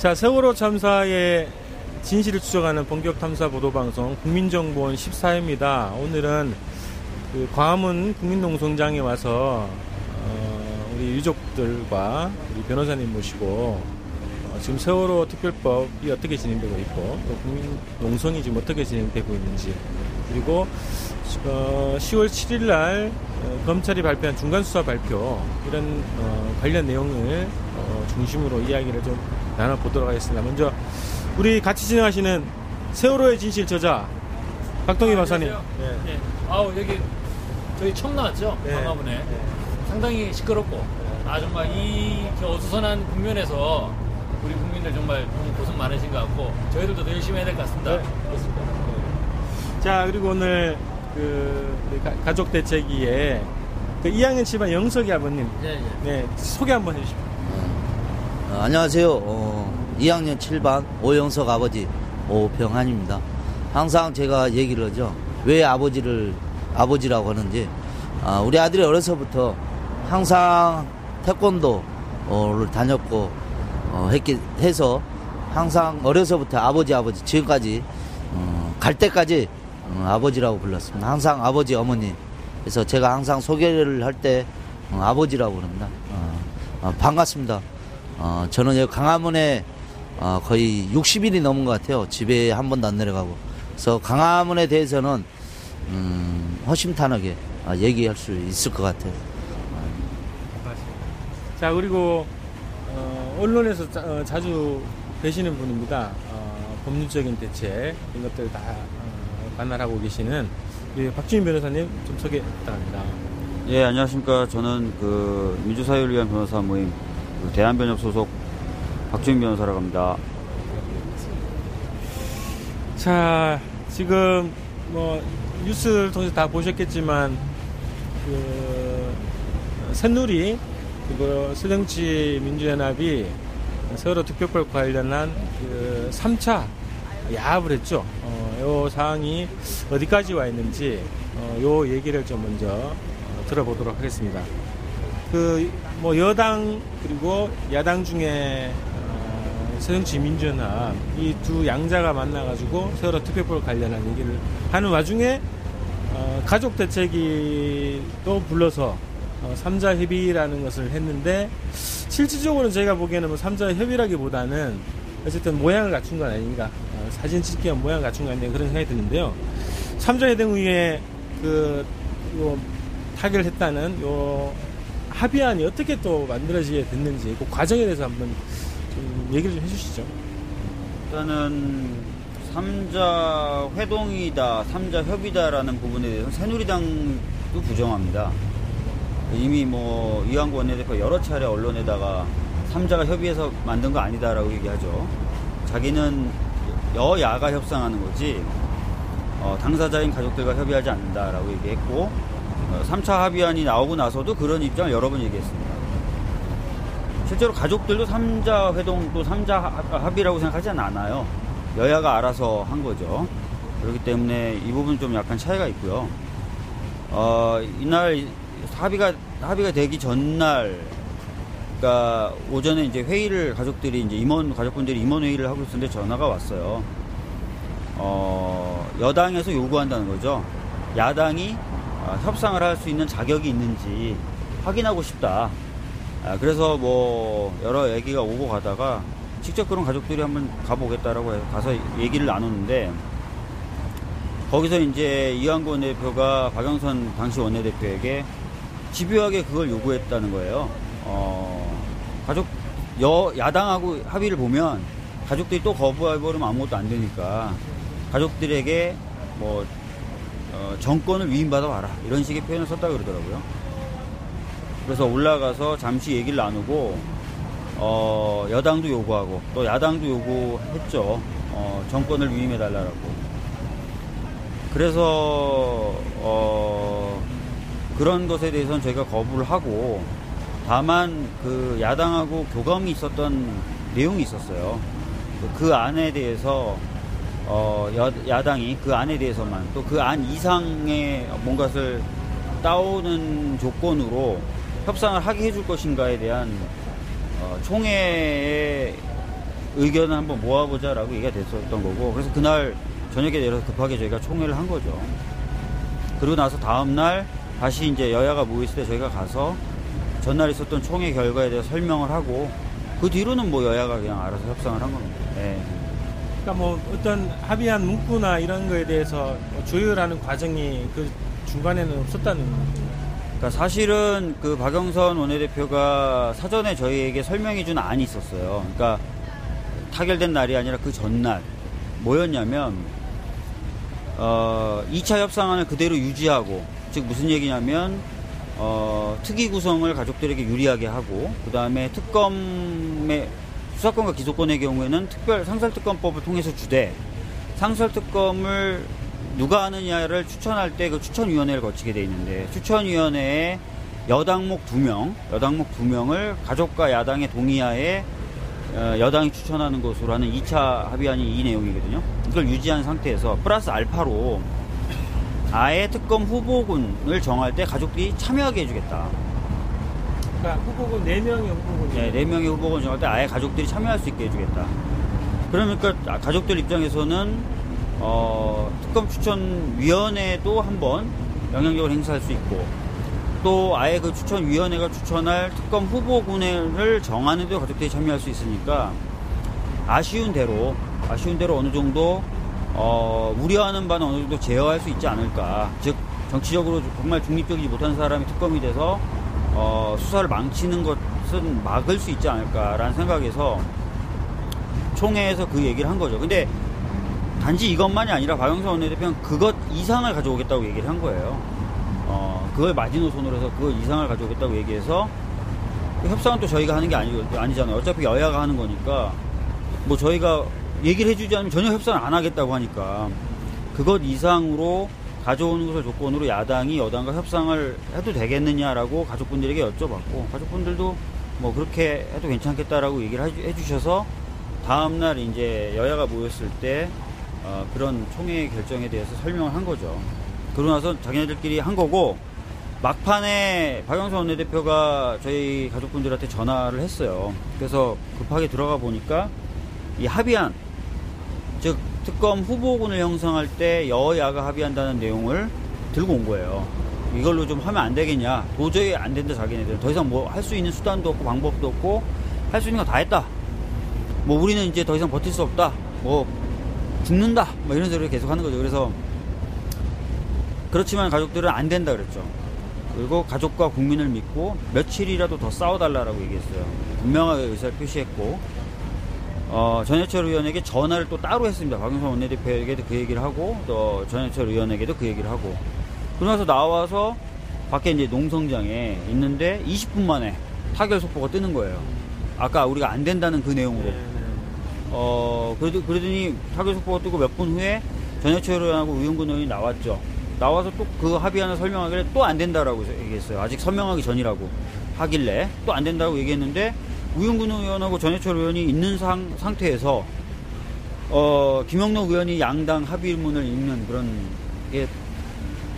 자, 세월호 참사의 진실을 추적하는 본격 탐사 보도 방송 국민정보원 14회입니다. 오늘은 그 광화문 국민농성장에 와서 어, 우리 유족들과 우리 변호사님 모시고 어, 지금 세월호 특별법이 어떻게 진행되고 있고 또 국민농성이 지금 어떻게 진행되고 있는지 그리고 어, 10월 7일 날 어, 검찰이 발표한 중간 수사 발표 이런 어, 관련 내용을 어, 중심으로 이야기를 좀 나눠보도록 하겠습니다. 먼저 우리 같이 진행하시는 세월호의 진실 저자 박동희 박사님. 네. 네. 아우 여기 저희 처음 나왔죠 네. 광화문에 네. 상당히 시끄럽고 아 정말 이 어수선한 국면에서 우리 국민들 정말 고생 많으신 것 같고 저희들도 더 열심히 해야 될 것 같습니다. 네, 그렇습니다. 네. 자 그리고 오늘 그 가, 가족 대책위의 그 2학년 7반 영석이 아버님 예, 예. 네 소개 한번 해주십시오. 어, 안녕하세요. 어, 2학년 7반 오영석 아버지 오병한입니다. 항상 제가 얘기를 하죠. 왜 아버지를 아버지라고 하는지 아, 우리 아들이 어려서부터 항상 태권도를 다녔고 어, 했기 해서 항상 어려서부터 아버지 아버지 지금까지 어, 갈 때까지 어, 아버지라고 불렀습니다. 항상 아버지 어머니 그래서 제가 항상 소개를 할때 어, 아버지라고 부릅니다. 어, 어, 반갑습니다. 어, 저는 여기 강화문에 어, 거의 60일이 넘은 것 같아요. 집에 한 번도 안 내려가고. 그래서 강화문에 대해서는 음, 허심탄회하게 어, 얘기할 수 있을 것 같아요. 자 그리고 어, 언론에서 자, 어, 자주 뵈시는 분입니다. 어, 법률적인 대책 이런 것들 다 어, 관할하고 계시는 우리 박주민 변호사님 좀 소개 부탁합니다. 예, 안녕하십니까. 저는 그 민주사회를 위한 변호사 모임 그 대한변협 소속 박주민 변호사라고 합니다. 자 지금 뭐 뉴스를 통해서 다 보셨겠지만 그 새누리 그리고 새정치 민주연합이 세월호 특별법 관련한 그 3차 야합을 했죠. 어, 요 사항이 어디까지 와 있는지 어, 요 얘기를 좀 먼저 어, 들어보도록 하겠습니다. 그 뭐 여당 그리고 야당 중에 어, 새정치 민주연합 이 두 양자가 만나가지고 세월호 특별법 관련한 얘기를 하는 와중에 어, 가족 대책이 또 불러서 어, 3자 협의라는 것을 했는데 실질적으로는 제가 보기에는 뭐 3자 협의라기보다는 어쨌든 모양을 갖춘 건 아닌가 어, 사진 찍기 위한 모양을 갖춘 건 아닌가 그런 생각이 드는데요. 3자 회동 위에 그 요, 타결했다는 요 합의안이 어떻게 또 만들어지게 됐는지 그 과정에 대해서 한번 좀 얘기를 좀 해주시죠 일단은 삼자 회동이다, 삼자 협의다라는 부분에 대해서 새누리당도 부정합니다. 이미 뭐 이한구 원내대표 여러 차례 언론에다가 삼자가 협의해서 만든 거 아니다라고 얘기하죠. 자기는 여야가 협상하는 거지 어, 당사자인 가족들과 협의하지 않는다라고 얘기했고 어, 3차 합의안이 나오고 나서도 그런 입장을 여러 번 얘기했습니다. 실제로 가족들도 3자 회동 또 3자 합의라고 생각하지 않아요. 여야가 알아서 한 거죠. 그렇기 때문에 이 부분 좀 약간 차이가 있고요. 어, 이날 합의가 합의가 되기 전날 그러니까 오전에 이제 회의를 가족들이 이제 임원 가족분들이 임원 회의를 하고 있었는데 전화가 왔어요. 어, 여당에서 요구한다는 거죠. 야당이 어, 협상을 할 수 있는 자격이 있는지 확인하고 싶다. 아, 그래서 뭐 여러 얘기가 오고 가다가 직접 그런 가족들이 한번 가보겠다라고 해서 가서 얘기를 나누는데 거기서 이제 이한구 원내대표가 박영선 당시 원내대표에게 집요하게 그걸 요구했다는 거예요. 어, 가족 여 야당하고 합의를 보면 가족들이 또 거부해버리면 아무것도 안 되니까 가족들에게 뭐 어, 정권을 위임받아 와라 이런 식의 표현을 썼다 그러더라고요. 그래서 올라가서 잠시 얘기를 나누고 어, 여당도 요구하고 또 야당도 요구했죠. 어, 정권을 위임해 달라고. 그래서 어, 그런 것에 대해서는 저희가 거부를 하고 다만 그 야당하고 교감이 있었던 내용이 있었어요. 그 안에 대해서 어, 여, 야당이 그 안에 대해서만 또 그 안 이상의 뭔가를 따오는 조건으로 협상을 하게 해줄 것인가에 대한 어, 총회의 의견을 한번 모아보자라고 얘기가 됐었던 거고 그래서 그날 저녁에 내려서 급하게 저희가 총회를 한 거죠. 그리고 나서 다음날 다시 이제 여야가 모였을 때 저희가 가서 전날 있었던 총회 결과에 대해서 설명을 하고 그 뒤로는 뭐 여야가 그냥 알아서 협상을 한 겁니다. 네. 그러니까 뭐 어떤 합의한 문구나 이런 거에 대해서 뭐 조율하는 과정이 그 중간에는 없었다는 그러니까 사실은 그 박영선 원내대표가 사전에 저희에게 설명해 준 안이 있었어요. 그러니까 타결된 날이 아니라 그 전날 뭐였냐면 어 2차 협상안을 그대로 유지하고 즉 무슨 얘기냐면 어 특위 구성을 가족들에게 유리하게 하고 그 다음에 특검의 수사권과 기소권의 경우에는 특별 상설특검법을 통해서 주되 상설특검을 누가 하느냐를 추천할 때 그 추천위원회를 거치게 돼 있는데 추천위원회에 여당목 두 명, 여당목 두 명을 가족과 야당의 동의하에 어, 여당이 추천하는 것으로 하는 2차 합의안이 이 내용이거든요. 이걸 유지한 상태에서 플러스 알파로 아예 특검 후보군을 정할 때 가족들이 참여하게 해주겠다. 그러니까 후보군 4명의 후보군이 네, 네 명의 후보군 정할 때 아예 가족들이 참여할 수 있게 해주겠다. 그러니까 아, 가족들 입장에서는 어, 특검 추천 위원회도 한번 영향력을 행사할 수 있고 또 아예 그 추천 위원회가 추천할 특검 후보군을 정하는 데 가족들이 참여할 수 있으니까 아쉬운 대로 아쉬운 대로 어느 정도 어, 우려하는 바는 어느 정도 제어할 수 있지 않을까 즉 정치적으로 정말 중립적이지 못한 사람이 특검이 돼서 어, 수사를 망치는 것은 막을 수 있지 않을까라는 생각에서 총회에서 그 얘기를 한 거죠. 근데 단지 이것만이 아니라 박영선 원내대표는 그것 이상을 가져오겠다고 얘기를 한 거예요. 어, 그걸 마지노선으로 해서 그것 이상을 가져오겠다고 얘기해서 그 협상은 또 저희가 하는 게 아니, 아니잖아요. 어차피 여야가 하는 거니까 뭐 저희가 얘기를 해주지 않으면 전혀 협상을 안 하겠다고 하니까 그것 이상으로 가져오는 것을 조건으로 야당이 여당과 협상을 해도 되겠느냐라고 가족분들에게 여쭤봤고 가족분들도 뭐 그렇게 해도 괜찮겠다라고 얘기를 해주- 해주셔서 다음날 이제 여야가 모였을 때 어, 그런 총회 결정에 대해서 설명을 한 거죠. 그러고 나서 자기네들끼리 한 거고 막판에 박영선 원내대표가 저희 가족분들한테 전화를 했어요. 그래서 급하게 들어가 보니까 이 합의안 즉 특검 후보군을 형성할 때 여야가 합의한다는 내용을 들고 온 거예요. 이걸로 좀 하면 안 되겠냐. 도저히 안 된다 자기네들. 더 이상 뭐 할 수 있는 수단도 없고 방법도 없고 할 수 있는 거 다 했다. 뭐 우리는 이제 더 이상 버틸 수 없다. 뭐 죽는다. 뭐 이런 소리를 계속 하는 거죠. 그래서 그렇지만 가족들은 안 된다 그랬죠. 그리고 가족과 국민을 믿고 며칠이라도 더 싸워달라라고 얘기했어요. 분명하게 의사를 표시했고 어, 전해철 의원에게 전화를 또 따로 했습니다. 박영선 원내대표에게도 그 얘기를 하고, 또 전해철 의원에게도 그 얘기를 하고. 그러면서 나와서 밖에 이제 농성장에 있는데 20분 만에 타결 속보가 뜨는 거예요. 아까 우리가 안 된다는 그 내용으로. 네, 네. 어, 그래도, 그러더니 타결 속보가 뜨고 몇 분 후에 전해철 의원하고 우영근 의원이 나왔죠. 나와서 또 그 합의안을 설명하길래 또 안 된다라고 얘기했어요. 아직 설명하기 전이라고 하길래 또 안 된다고 얘기했는데 우영근 의원하고 전해철 의원이 있는 상, 상태에서 어, 김영록 의원이 양당 합의문을 읽는 그런 게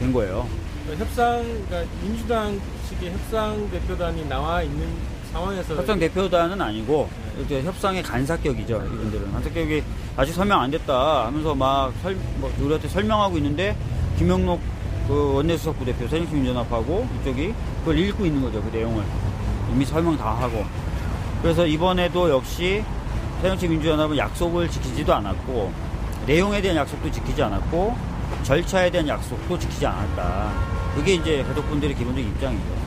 된 거예요. 그러니까 협상, 그러니까 민주당 측의 협상 대표단이 나와 있는 상황에서 협상 대표단은 아니고 이제 협상의 간사격이죠 이분들은. 간사격이 아직 설명 안 됐다 하면서 막 설, 뭐 우리한테 설명하고 있는데 김영록 그 원내수석 부대표 새정치민주연합하고 이쪽이 그걸 읽고 있는 거죠 그 내용을. 이미 설명 다 하고 그래서 이번에도 역시 새정치 민주연합은 약속을 지키지도 않았고 내용에 대한 약속도 지키지 않았고 절차에 대한 약속도 지키지 않았다 그게 이제 가족분들의 기본적인 입장이죠.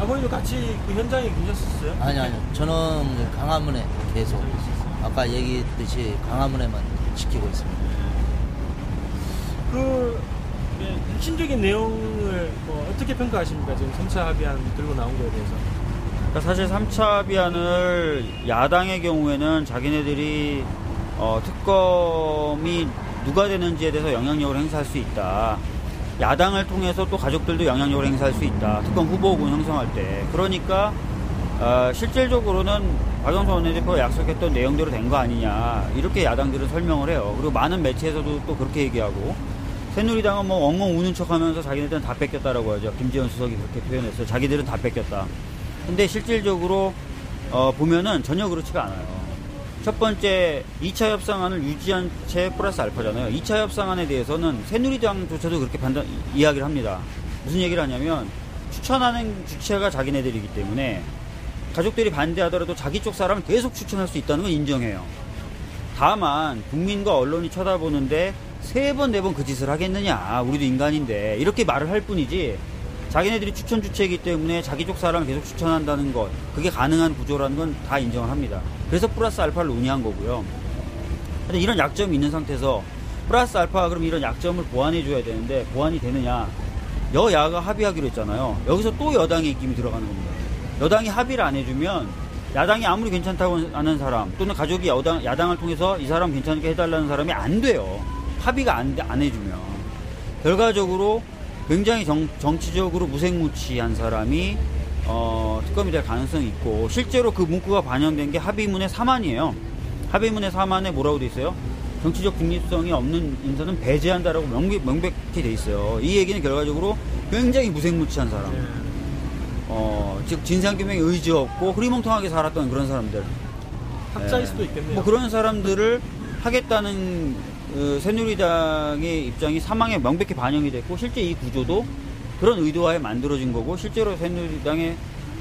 아버님도 같이 그 현장에 계셨었어요? 아니 아니요. 저는 강화문에 계속 아까 얘기했듯이 강화문에만 지키고 있습니다. 그 예, 핵심적인 내용을 뭐 어떻게 평가하십니까? 지금 3차 합의안 들고 나온 거에 대해서. 그러니까 사실 3차 합의안을 야당의 경우에는 자기네들이 어, 특검이 누가 되는지에 대해서 영향력을 행사할 수 있다. 야당을 통해서 또 가족들도 영향력을 행사할 수 있다. 특검 후보군 형성할 때. 그러니까 어, 실질적으로는 박영선 원내대표가 약속했던 내용대로 된 거 아니냐 이렇게 야당들은 설명을 해요. 그리고 많은 매체에서도 또 그렇게 얘기하고 새누리당은 뭐 엉엉 우는 척하면서 자기네들은 다 뺏겼다라고 하죠. 김지현 수석이 그렇게 표현했어요. 자기들은 다 뺏겼다. 근데 실질적으로 어, 보면은 전혀 그렇지가 않아요. 첫 번째 2차 협상안을 유지한 채 플러스 알파잖아요. 2차 협상안에 대해서는 새누리당조차도 그렇게 판단 이야기를 합니다. 무슨 얘기를 하냐면 추천하는 주체가 자기네들이기 때문에 가족들이 반대하더라도 자기 쪽 사람을 계속 추천할 수 있다는 건 인정해요. 다만 국민과 언론이 쳐다보는데 세 번, 네 번 그 짓을 하겠느냐. 우리도 인간인데. 이렇게 말을 할 뿐이지. 자기네들이 추천 주체이기 때문에 자기 쪽 사람을 계속 추천한다는 것. 그게 가능한 구조라는 건 다 인정을 합니다. 그래서 플러스 알파를 논의한 거고요. 근데 이런 약점이 있는 상태에서 플러스 알파가 그럼 이런 약점을 보완해 줘야 되는데 보완이 되느냐. 여야가 합의하기로 했잖아요. 여기서 또 여당의 입김이 들어가는 겁니다. 여당이 합의를 안 해주면 야당이 아무리 괜찮다고 하는 사람 또는 가족이 여당, 야당을 통해서 이 사람 괜찮게 해달라는 사람이 안 돼요. 합의가 안, 안 해주면. 결과적으로 굉장히 정, 정치적으로 무색무취한 사람이 어, 특검이 될 가능성이 있고 실제로 그 문구가 반영된 게 합의문의 3안이에요. 합의문의 3안에 뭐라고 돼 있어요? 정치적 중립성이 없는 인사는 배제한다라고 명백, 명백히 돼 있어요. 이 얘기는 결과적으로 굉장히 무색무취한 사람. 어, 즉 진상규명에 의지 없고 흐리멍텅하게 살았던 그런 사람들. 학자일 예. 수도 있겠네요. 뭐 그런 사람들을 하겠다는 어, 새누리당의 입장이 사망에 명백히 반영이 됐고 실제 이 구조도 그런 의도하에 만들어진 거고 실제로 새누리당의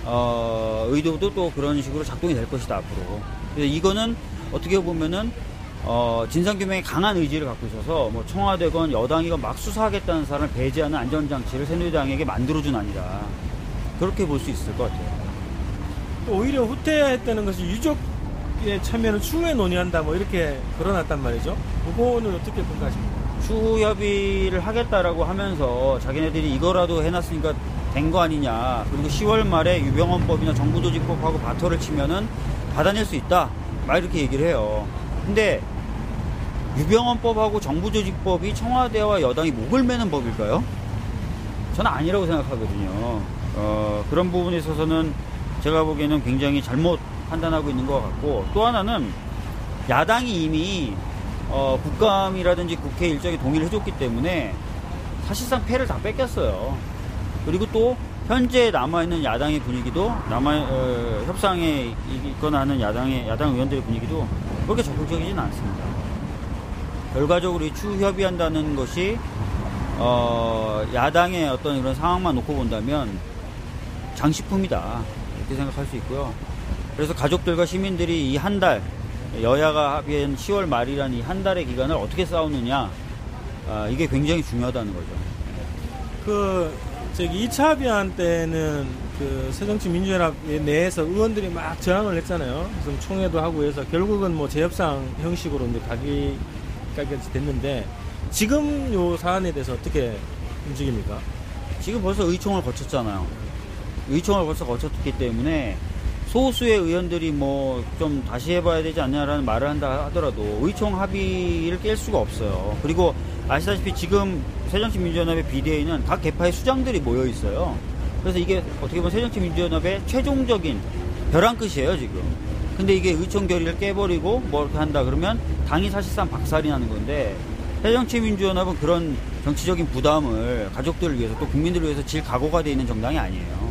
어, 의도도 또 그런 식으로 작동이 될 것이다 앞으로. 그래서 이거는 어떻게 보면은 어, 진상규명에 강한 의지를 갖고 있어서 뭐 청와대건 여당이건 막 수사하겠다는 사람을 배제하는 안전장치를 새누리당에게 만들어준 아니다. 그렇게 볼 수 있을 것 같아요. 또 오히려 후퇴했다는 것이 유족 의 참여를 추후에 논의한다 뭐 이렇게 걸어놨단 말이죠. 그거는 어떻게 평가하십니까? 추후 협의를 하겠다라고 하면서 자기네들이 이거라도 해놨으니까 된 거 아니냐. 그리고 10월 말에 유병헌법이나 정부조직법하고 바터를 치면은 받아낼 수 있다. 막 이렇게 얘기를 해요. 근데 유병헌법하고 정부조직법이 청와대와 여당이 목을 매는 법일까요? 저는 아니라고 생각하거든요. 어, 그런 부분에 있어서는 제가 보기에는 굉장히 잘못 판단하고 있는 것 같고 또 하나는 야당이 이미 어, 국감이라든지 국회 일정에 동의를 해줬기 때문에 사실상 패를 다 뺏겼어요. 그리고 또 현재 남아있는 야당의 분위기도 남아 어, 협상에 있거나 하는 야당의 야당 의원들의 분위기도 그렇게 적극적이진 않습니다. 결과적으로 이 추후 협의한다는 것이 어, 야당의 어떤 이런 상황만 놓고 본다면 장식품이다 이렇게 생각할 수 있고요. 그래서 가족들과 시민들이 이 한 달 여야가 합의한 10월 말이라는 이 한 달의 기간을 어떻게 싸우느냐 아, 이게 굉장히 중요하다는 거죠. 그 저기 2차 합의안 때는 그 새정치민주연합 내에서 의원들이 막 저항을 했잖아요. 그래서 총회도 하고 해서 결국은 뭐 재협상 형식으로 이제 가기까지 됐는데 지금 요 사안에 대해서 어떻게 움직입니까? 지금 벌써 의총을 거쳤잖아요. 의총을 벌써 거쳤기 때문에 소수의 의원들이 뭐 좀 다시 해봐야 되지 않냐라는 말을 한다 하더라도 의총 합의를 깰 수가 없어요. 그리고 아시다시피 지금 새정치민주연합의 비대위는 각 개파의 수장들이 모여 있어요. 그래서 이게 어떻게 보면 새정치민주연합의 최종적인 벼랑 끝이에요 지금. 근데 이게 의총 결의를 깨버리고 뭐 이렇게 한다 그러면 당이 사실상 박살이 나는 건데 새정치민주연합은 그런 정치적인 부담을 가족들을 위해서 또 국민들을 위해서 질 각오가 돼 있는 정당이 아니에요.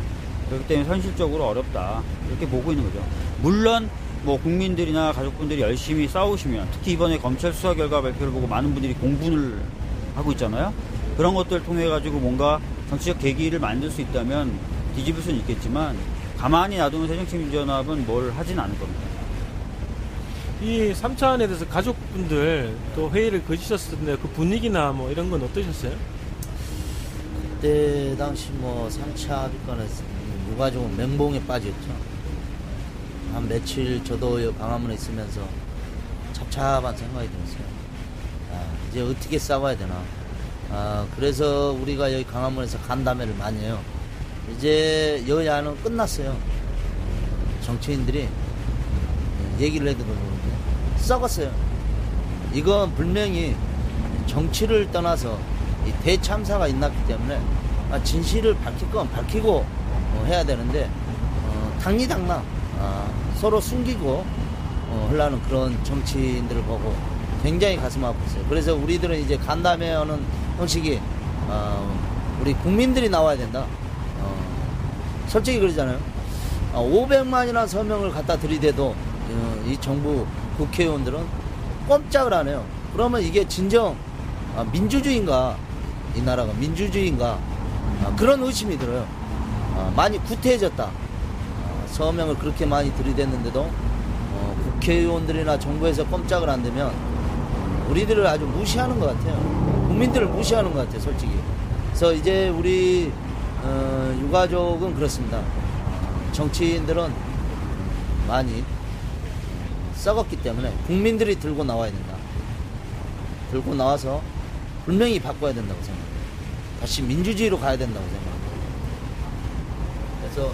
그렇기 때문에 현실적으로 어렵다 이렇게 보고 있는 거죠. 물론 뭐 국민들이나 가족분들이 열심히 싸우시면 특히 이번에 검찰 수사 결과 발표를 보고 많은 분들이 공분을 하고 있잖아요. 그런 것들 통해 가지고 뭔가 정치적 계기를 만들 수 있다면 뒤집을 수는 있겠지만 가만히 놔두면 새정치민주연합은 뭘 하진 않을 겁니다. 이 3차 안에 대해서 가족분들 또 회의를 거치셨을 때그 분위기나 뭐 이런 건 어떠셨어요? 그때 당시 뭐 3차 합의권에 유가족은 멘붕에 빠졌죠. 한 며칠 저도 여 광화문에 있으면서 찹찹한 생각이 들었어요. 아, 이제 어떻게 싸워야 되나. 아, 그래서 우리가 여기 강화문에서 간담회를 많이 해요. 이제 여야는 끝났어요. 정치인들이 얘기를 해도 모르는데 썩었어요. 이건 분명히 정치를 떠나서 이 대참사가 있났기 때문에 아, 진실을 밝힐 건 밝히고 어, 해야 되는데 어, 당리당랑 아, 서로 숨기고 어, 하려는 그런 정치인들을 보고 굉장히 가슴 아팠어요. 그래서 우리들은 이제 간담회 하는 형식이 어, 우리 국민들이 나와야 된다. 어, 솔직히 그러잖아요. 어, 500만이나 서명을 갖다 들이대도 어, 이 정부 국회의원들은 꼼짝을 안 해요. 그러면 이게 진정 아, 민주주의인가 이 나라가 민주주의인가 아, 그런 의심이 들어요. 아, 많이 구태해졌다. 아, 서명을 그렇게 많이 들이댔는데도 어, 국회의원들이나 정부에서 꼼짝을 안 되면 우리들을 아주 무시하는 것 같아요. 국민들을 무시하는 것 같아요, 솔직히. 그래서 이제 우리 어, 유가족은 그렇습니다. 정치인들은 많이 썩었기 때문에 국민들이 들고 나와야 된다. 들고 나와서 분명히 바꿔야 된다고 생각합니다. 다시 민주주의로 가야 된다고 생각합니다. 그래서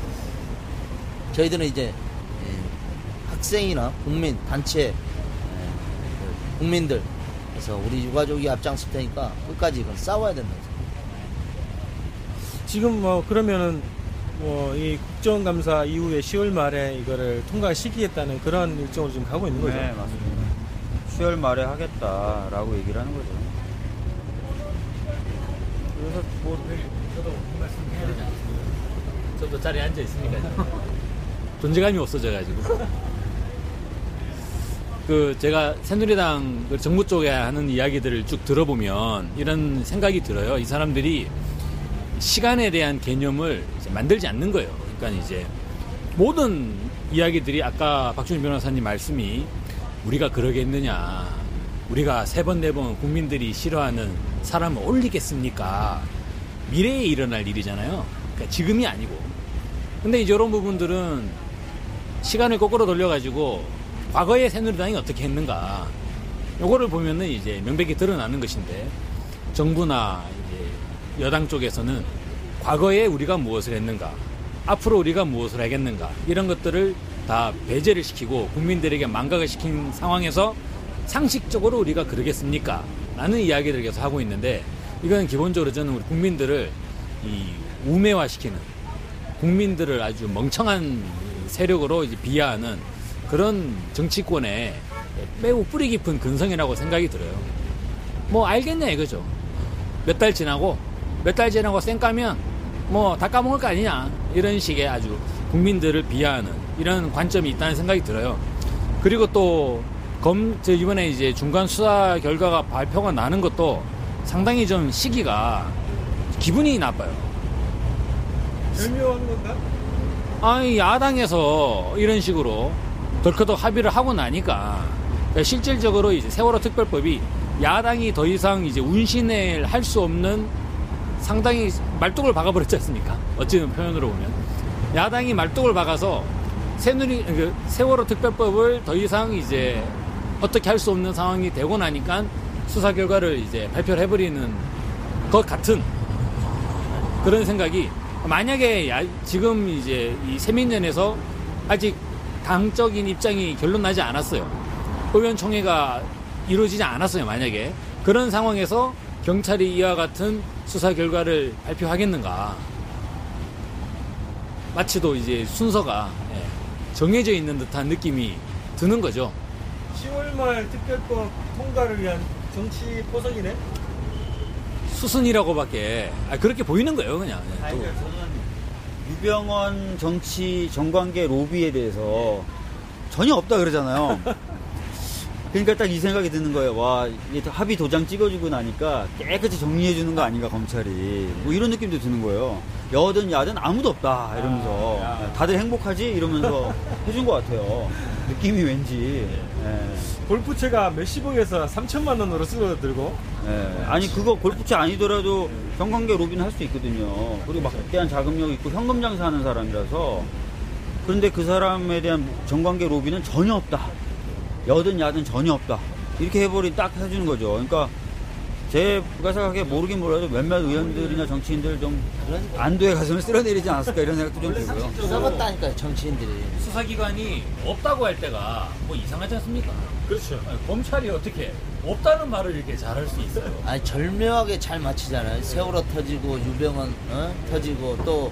저희들은 이제 예, 학생이나 국민, 단체, 예, 그 국민들, 그래서 우리 유가족이 앞장설 테니까 끝까지 이건 싸워야 된다고 생각합니다. 지금 뭐 그러면은 뭐 이 국정감사 이후에 10월 말에 이거를 통과시키겠다는 그런 일정으로 지금 가고 있는 거죠. 네, 맞습니다. 10월 말에 하겠다라고 얘기를 하는 거죠. 그래서 뭐 저도 그 말씀 해야 되지 않습니까? 저도 자리에 앉아 있으니까 존재감이 없어져가지고. 그 제가 새누리당 그 정부 쪽에 하는 이야기들을 쭉 들어보면 이런 생각이 들어요. 이 사람들이 시간에 대한 개념을 만들지 않는 거예요. 그러니까 이제 모든 이야기들이 아까 박준희 변호사님 말씀이 우리가 그러겠느냐. 우리가 세 번, 네 번 국민들이 싫어하는 사람을 올리겠습니까? 미래에 일어날 일이잖아요. 그러니까 지금이 아니고. 근데 이제 이런 부분들은 시간을 거꾸로 돌려가지고 과거의 새누리당이 어떻게 했는가. 요거를 보면은 이제 명백히 드러나는 것인데 정부나 이제 여당 쪽에서는 과거에 우리가 무엇을 했는가, 앞으로 우리가 무엇을 하겠는가 이런 것들을 다 배제를 시키고 국민들에게 망각을 시킨 상황에서 상식적으로 우리가 그러겠습니까? 라는 이야기를 계속 하고 있는데 이건 기본적으로 저는 우리 국민들을 이 우매화시키는 국민들을 아주 멍청한 세력으로 비하하는 그런 정치권의 매우 뿌리 깊은 근성이라고 생각이 들어요. 뭐 알겠냐 이거죠. 몇 달 지나고 몇 달 지나고 쌩 까면 뭐 다 까먹을 거 아니냐 이런 식의 아주 국민들을 비하하는 이런 관점이 있다는 생각이 들어요. 그리고 또 검, 저 이번에 이제 중간 수사 결과가 발표가 나는 것도 상당히 좀 시기가 기분이 나빠요. 절묘한 건가? 아니, 야당에서 이런 식으로 덜커덕 합의를 하고 나니까 그러니까 실질적으로 이제 세월호 특별법이 야당이 더 이상 이제 운신을 할 수 없는 상당히 말뚝을 박아버렸지 않습니까? 어찌든 표현으로 보면. 야당이 말뚝을 박아서 새누리, 그 세월호 특별법을 더 이상 이제 어떻게 할 수 없는 상황이 되고 나니까 수사 결과를 이제 발표를 해버리는 것 같은 그런 생각이 만약에 야- 지금 이제 이 세민연에서 아직 당적인 입장이 결론 나지 않았어요. 의원총회가 이루어지지 않았어요. 만약에 그런 상황에서 경찰이 이와 같은 수사 결과를 발표하겠는가? 마치도 이제 순서가 예, 정해져 있는 듯한 느낌이 드는 거죠. 10월 말 특별법 통과를 위한 정치 포석이네. 수순이라고밖에 아, 그렇게 보이는 거예요, 그냥. 예, 아니, 또. 그러니까 저는 유병원 정치 정관계 로비에 대해서 전혀 없다 그러잖아요. 그러니까 딱 이 생각이 드는 거예요. 와, 이게 합의 도장 찍어주고 나니까 깨끗이 정리해주는 거 아닌가, 검찰이. 뭐 이런 느낌도 드는 거예요. 여든 야든 아무도 없다, 이러면서. 아, 야. 다들 행복하지? 이러면서 해준 것 같아요. 느낌이 왠지. 예. 골프채가 몇십억에서 3천만 원으로 쓰러들고 예. 아니 그거 골프채 아니더라도 정관계 로비는 할 수 있거든요. 그리고 막대한 자금력 있고 현금 장사하는 사람이라서 그런데 그 사람에 대한 정관계 로비는 전혀 없다. 여든 야든 전혀 없다. 이렇게 해버리 딱 해주는 거죠. 그러니까 제가 생각하기에 모르긴 몰라도 몇몇 의원들이나 정치인들 좀 안도의 가슴을 쓸어내리지 않았을까 이런 생각도 좀 들고요. 썩었다니까요, 정치인들이. 수사기관이 없다고 할 때가 뭐 이상하지 않습니까? 그렇죠. 아니, 검찰이 어떻게 없다는 말을 이렇게 잘할 수 있어요? 아니, 절묘하게 잘 맞히잖아요. 세월호 터지고, 유병원, 어? 터지고, 또,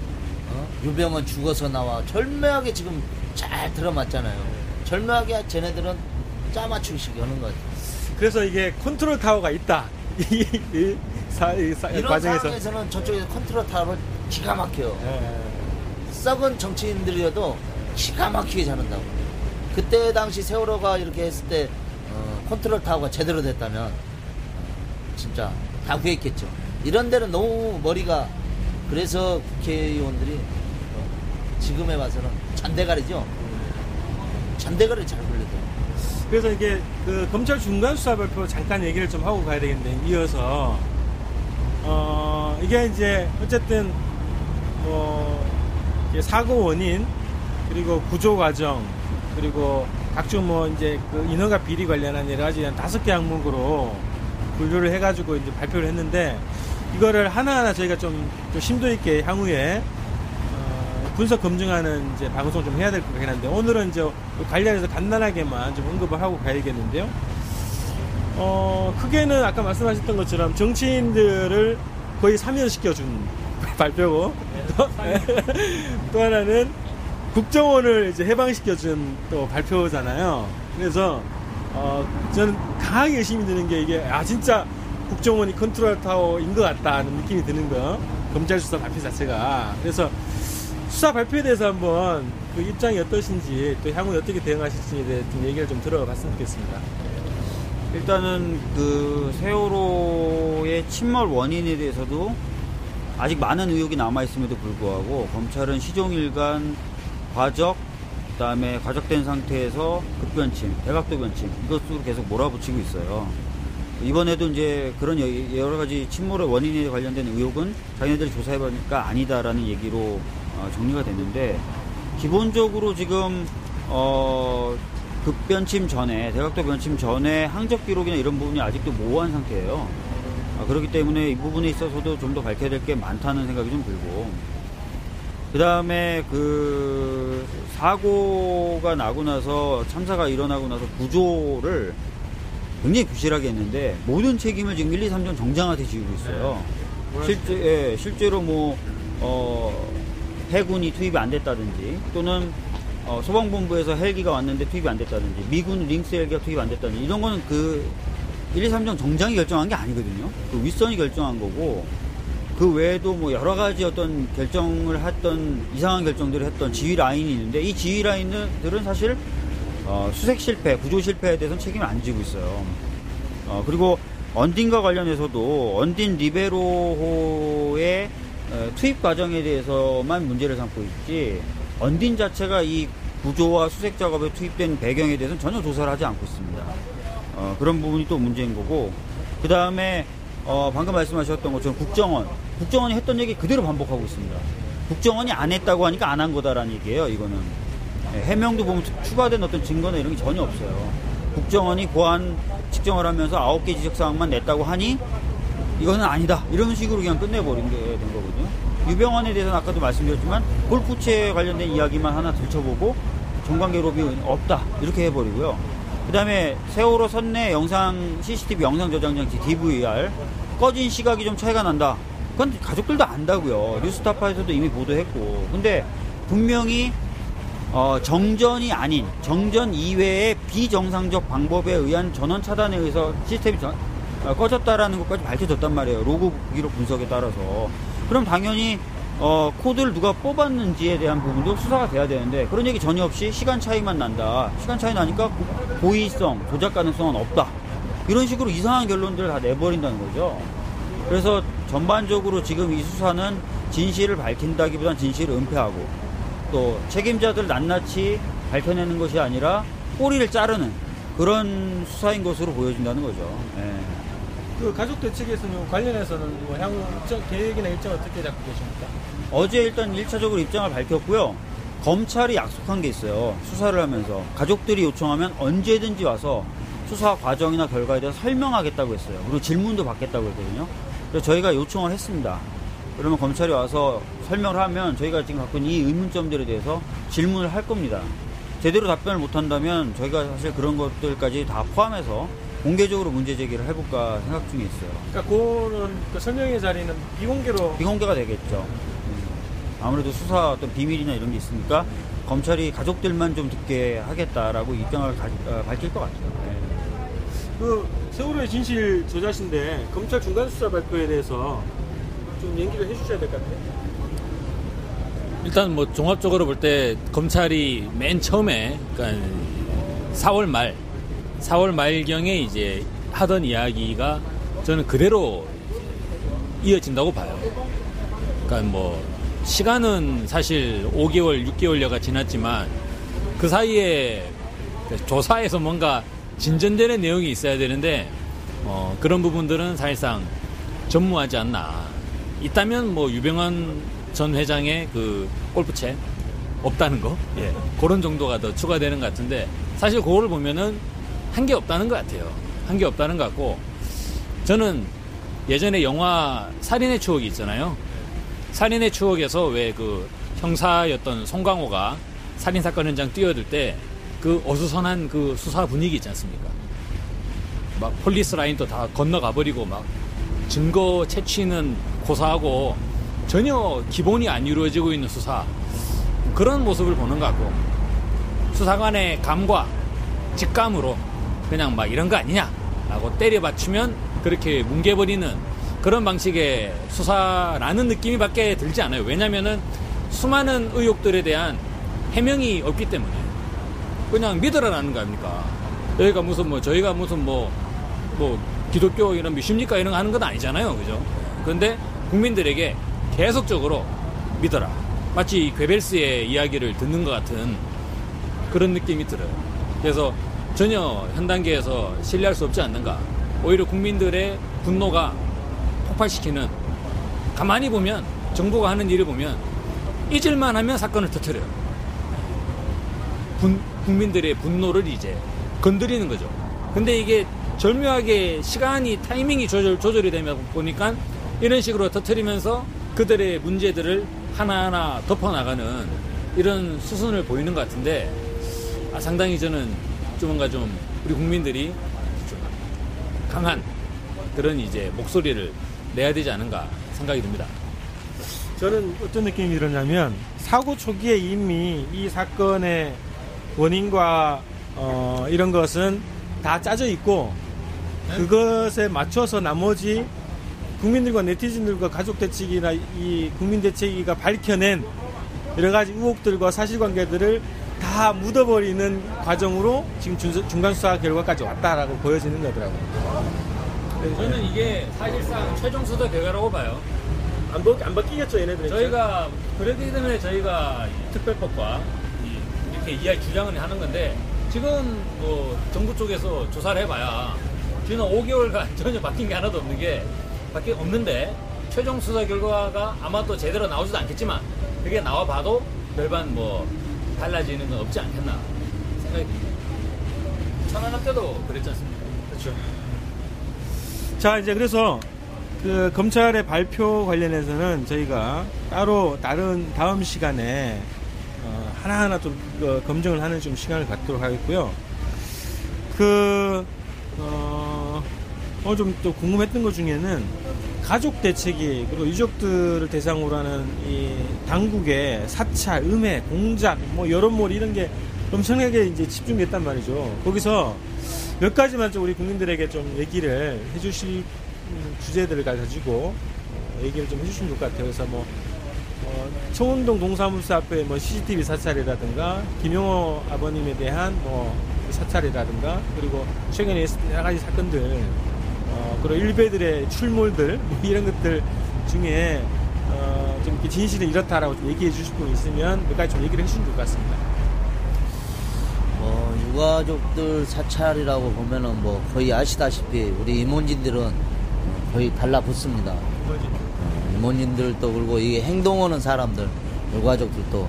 어? 유병원 죽어서 나와. 절묘하게 지금 잘 들어맞잖아요. 절묘하게 쟤네들은 짜맞추기식 하는 것 같아요. 그래서 이게 컨트롤 타워가 있다. 이, 이, 사, 이, 사, 이런 과정에서. 상황에서는 저쪽에서 컨트롤 타워를 기가 막혀요. 예. 썩은 정치인들이어도 기가 막히게 잘한다고. 그때 당시 세월호가 이렇게 했을 때 어, 컨트롤 타워가 제대로 됐다면 어, 진짜 다 구했겠죠. 이런 데는 너무 머리가 그래서 국회의원들이 어, 지금에 봐서는 잔대가리죠. 잔대가리 잘 굴리더라고요. 그래서 이게 그 검찰 중간 수사 발표 잠깐 얘기를 좀 하고 가야 되겠는데 이어서. 어 이게 이제 어쨌든 뭐 사고 원인 그리고 구조 과정 그리고 각종 뭐 이제 그 인허가 비리 관련한 여러 가지 한 다섯 개 항목으로 분류를 해가지고 이제 발표를 했는데 이거를 하나하나 저희가 좀, 좀 심도 있게 향후에 어, 분석 검증하는 이제 방송 좀 해야 될 것 같긴 한데 오늘은 이제 관련해서 간단하게만 좀 언급을 하고 가야겠는데요. 어, 크게는 아까 말씀하셨던 것처럼 정치인들을 거의 사면시켜준 발표고 또, 또 하나는 국정원을 이제 해방시켜준 또 발표잖아요. 그래서 어, 저는 강하게 의심이 드는 게 이게 아 진짜 국정원이 컨트롤 타워인 것 같다는 느낌이 드는 거 검찰 수사 발표 자체가 그래서 수사 발표에 대해서 한번 그 입장이 어떠신지 또 향후에 어떻게 대응하실지에 대해 좀 얘기를 좀 들어봤으면 좋겠습니다. 일단은 그 세월호의 침몰 원인에 대해서도 아직 많은 의혹이 남아 있음에도 불구하고 검찰은 시종일관 과적 그다음에 과적된 상태에서 급변침, 대각도 변침 이것으로 계속 몰아붙이고 있어요. 이번에도 이제 그런 여- 여러 가지 침몰의 원인에 관련된 의혹은 자기네들이 조사해보니까 아니다라는 얘기로 어, 정리가 됐는데 기본적으로 지금 어, 급변침 전에 대각도 변침 전에 항적 기록이나 이런 부분이 아직도 모호한 상태예요. 아, 그렇기 때문에 이 부분에 있어서도 좀 더 밝혀야 될 게 많다는 생각이 좀 들고 그 다음에 그 사고가 나고 나서 참사가 일어나고 나서 구조를 굉장히 부실하게 했는데 모든 책임을 지금 1, 2, 3전 정장한테 지우고 있어요. 실제, 예, 실제로 뭐, 어, 해군이 투입이 안 됐다든지 또는 어, 소방본부에서 헬기가 왔는데 투입이 안 됐다든지 미군 링스 헬기가 투입 안 됐다든지 이런 거는 그 1, 2, 3전 정장이 결정한 게 아니거든요. 그 윗선이 결정한 거고 그 외에도 뭐 여러 가지 어떤 결정을 했던 이상한 결정들을 했던 지휘 라인이 있는데 이 지휘 라인들은 사실 어, 수색 실패, 구조 실패에 대해서는 책임을 안 지고 있어요. 어, 그리고 언딘과 관련해서도 언딘 리베로호의 어, 투입 과정에 대해서만 문제를 삼고 있지 언딘 자체가 이 구조와 수색 작업에 투입된 배경에 대해서는 전혀 조사를 하지 않고 있습니다. 어, 그런 부분이 또 문제인 거고 그 다음에 어, 방금 말씀하셨던 것처럼 국정원 국정원이 했던 얘기 그대로 반복하고 있습니다. 국정원이 안 했다고 하니까 안 한 거다라는 얘기예요. 이거는 예, 해명도 보면 추가된 어떤 증거나 이런 게 전혀 없어요. 국정원이 보안 측정을 하면서 아홉 개 지적 사항만 냈다고 하니 이거는 아니다. 이런 식으로 그냥 끝내버린 게 된 거거든요. 유병원에 대해서는 아까도 말씀드렸지만 골프채 관련된 이야기만 하나 들춰보고 정관계 로비 없다. 이렇게 해버리고요. 그 다음에 세월호 선내 영상, CCTV 영상 저장 장치 DVR 꺼진 시각이 좀 차이가 난다. 그건 가족들도 안다고요. 뉴스타파에서도 이미 보도했고. 근데 분명히 어, 정전이 아닌 정전 이외의 비정상적 방법에 의한 전원 차단에 의해서 시스템이 전- 어, 꺼졌다라는 것까지 밝혀졌단 말이에요. 로그 기록 분석에 따라서. 그럼 당연히 어, 코드를 누가 뽑았는지에 대한 부분도 수사가 돼야 되는데 그런 얘기 전혀 없이 시간 차이만 난다. 시간 차이 나니까 고- 고의성, 조작 가능성은 없다. 이런 식으로 이상한 결론들을 다 내버린다는 거죠. 그래서 전반적으로 지금 이 수사는 진실을 밝힌다기보단 진실을 은폐하고 또 책임자들 낱낱이 밝혀내는 것이 아니라 꼬리를 자르는 그런 수사인 것으로 보여진다는 거죠. 예. 그 가족들 측에서는 관련해서는 뭐 향후 일정, 계획이나 일정 어떻게 잡고 계십니까? 어제 일단 1차적으로 입장을 밝혔고요. 검찰이 약속한 게 있어요. 수사를 하면서 가족들이 요청하면 언제든지 와서 수사 과정이나 결과에 대해서 설명하겠다고 했어요. 그리고 질문도 받겠다고 했거든요. 그래서 저희가 요청을 했습니다. 그러면 검찰이 와서 설명을 하면 저희가 지금 갖고 있는 이 의문점들에 대해서 질문을 할 겁니다. 제대로 답변을 못 한다면 저희가 사실 그런 것들까지 다 포함해서 공개적으로 문제 제기를 해볼까 생각 중에 있어요. 그러니까 그거는 그 설명의 자리는 비공개로 비공개가 되겠죠. 음. 아무래도 수사 어떤 비밀이나 이런 게 있으니까 검찰이 가족들만 좀 듣게 하겠다라고 입장을 가- 어, 밝힐 것 같아요. 네. 그 세월호의 진실 저자신데 검찰 중간 수사 발표에 대해서 좀 얘기를 해주셔야 될 것 같아요. 일단 뭐 종합적으로 볼 때 검찰이 맨 처음에 그러니까 4월 말 4월 말경에 이제 하던 이야기가 저는 그대로 이어진다고 봐요. 그러니까 뭐 시간은 사실 5개월, 6개월여가 지났지만 그 사이에 조사에서 뭔가 진전되는 내용이 있어야 되는데 어, 그런 부분들은 사실상 전무하지 않나. 있다면 뭐 유병환 전 회장의 그 골프채 없다는 거, 예, 그런 정도가 더 추가되는 것 같은데 사실 그거를 보면은 한 게 없다는 것 같아요. 한 게 없다는 것 같고 저는 예전에 영화 살인의 추억이 있잖아요. 살인의 추억에서 왜 그 형사였던 송강호가 살인 사건 현장 뛰어들 때 그 어수선한 그 수사 분위기 있지 않습니까? 막 폴리스 라인도 다 건너가 버리고 막 증거 채취는 고사하고 전혀 기본이 안 이루어지고 있는 수사 그런 모습을 보는 것 같고 수사관의 감과 직감으로 그냥 막 이런 거 아니냐라고 때려 맞추면 그렇게 뭉개버리는 그런 방식의 수사라는 느낌이 밖에 들지 않아요. 왜냐면은 수많은 의혹들에 대한 해명이 없기 때문에 그냥 믿으라라는 거 아닙니까? 여기가 무슨 뭐 저희가 무슨 뭐뭐 기독교 이런 믿습니까 이런 거 하는 건 아니잖아요. 그죠? 그런데 국민들에게 계속적으로 믿어라. 마치 괴벨스의 이야기를 듣는 것 같은 그런 느낌이 들어요. 그래서 전혀 현 단계에서 신뢰할 수 없지 않는가. 오히려 국민들의 분노가 폭발시키는 가만히 보면 정부가 하는 일을 보면 잊을만 하면 사건을 터뜨려요. 분- 국민들의 분노를 이제 건드리는 거죠. 근데 이게 절묘하게 시간이 타이밍이 조절, 조절이 되면 보니까 이런 식으로 터트리면서 그들의 문제들을 하나하나 덮어나가는 이런 수순을 보이는 것 같은데 아, 상당히 저는 좀 뭔가 좀 우리 국민들이 좀 강한 그런 이제 목소리를 내야 되지 않은가 생각이 듭니다. 저는 어떤 느낌이 들었냐면 사고 초기에 이미 이 사건의 원인과 어, 이런 것은 다 짜져 있고 그것에 맞춰서 나머지 국민들과 네티즌들과 가족 대책이나 이 국민 대책위가 밝혀낸 여러 가지 의혹들과 사실관계들을 다 묻어버리는 과정으로 지금 준- 중간 수사 결과까지 왔다라고 보여지는 거더라고요. 저는 이게 사실상 최종 수사 결과라고 봐요. 안, 바, 안 바뀌겠죠, 얘네들은. 저희가 그렇기 때문에 저희가 이 특별법과 이- 이렇게 이야기 주장을 하는 건데 지금 뭐 정부 쪽에서 조사를 해봐야 지난 5개월간 전혀 바뀐 게 하나도 없는 게 바뀐 없는데 최종 수사 결과가 아마도 제대로 나오지도 않겠지만 그게 나와 봐도 별반 뭐 달라지는 건 없지 않겠나 생각이 듭니다. 천안함 때도 그랬지 않습니까? 그렇죠. 자, 이제 그래서 그 검찰의 발표 관련해서는 저희가 따로 다른 다음 시간에 어, 하나하나 좀 그, 검증을 하는 좀 시간을 갖도록 하겠고요. 그, 어, 오늘 좀또 궁금했던 것 중에는 가족 대책이 그리고 유족들을 대상으로 하는 이 당국의 사찰, 음해, 공작, 뭐 여론몰이 이런 게 엄청나게 이제 집중됐단 말이죠. 거기서 몇 가지만 좀 우리 국민들에게 좀 얘기를 해주실 주제들을 가지고 어, 얘기를 좀 해주시면 좋을 것 같아요. 그래서 뭐 어, 청운동 동사무소 앞에 뭐 CCTV 사찰이라든가 김용호 아버님에 대한 뭐 사찰이라든가 그리고 최근에 여러 가지 사건들 어, 그리고 일베들의 출몰들 뭐 이런 것들 중에 어, 좀 이렇게 진실은 이렇다라고 좀 얘기해 주실 분 있으면 몇 가지 좀 얘기를 해주시면 좋을 것 같습니다. 뭐 유가족들 사찰이라고 보면은 뭐 거의 아시다시피 우리 임원진들은 거의 달라붙습니다. 어, 임원진들도 그리고 이게 행동하는 사람들 유가족들도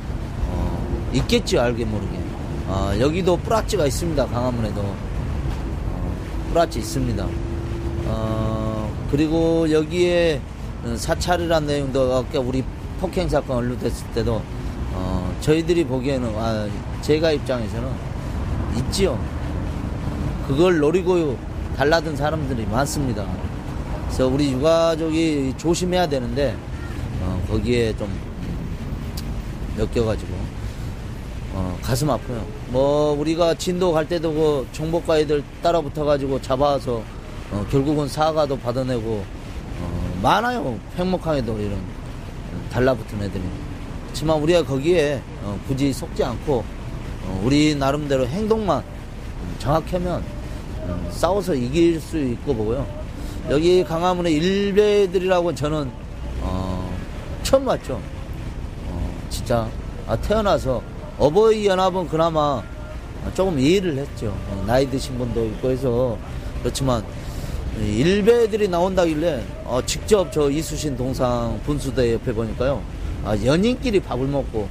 어, 있겠죠 알게 모르게. 어, 여기도 뿌락지가 있습니다 강화문에도. 어, 뿌라치 있습니다. 어, 그리고 여기에 사찰이라는 내용도 아까 우리 폭행 사건 언론됐을 때도 어, 저희들이 보기에는 아, 제가 입장에서는 있지요. 그걸 노리고 달라든 사람들이 많습니다. 그래서 우리 유가족이 조심해야 되는데 어, 거기에 좀 엮여가지고 어, 가슴 아파요. 뭐 우리가 진도 갈 때도 그 정보과 애들 따라 붙어가지고 잡아서 어, 결국은 사과도 받아내고 어, 많아요. 팽목항에도 이런 달라붙은 애들이. 그렇지만 우리가 거기에 어, 굳이 속지 않고 어, 우리 나름대로 행동만 정확하면 음, 싸워서 이길 수 있고 보고요. 여기 강화문에 일베들이라고 저는 어, 처음 봤죠. 어, 진짜 아, 태어나서 어버이 연합은 그나마 조금 이해를 했죠. 어, 나이 드신 분도 있고 해서 그렇지만 일베들이 나온다길래 어, 직접 저 이수신 동상 분수대 옆에 보니까요. 아, 연인끼리 밥을 먹고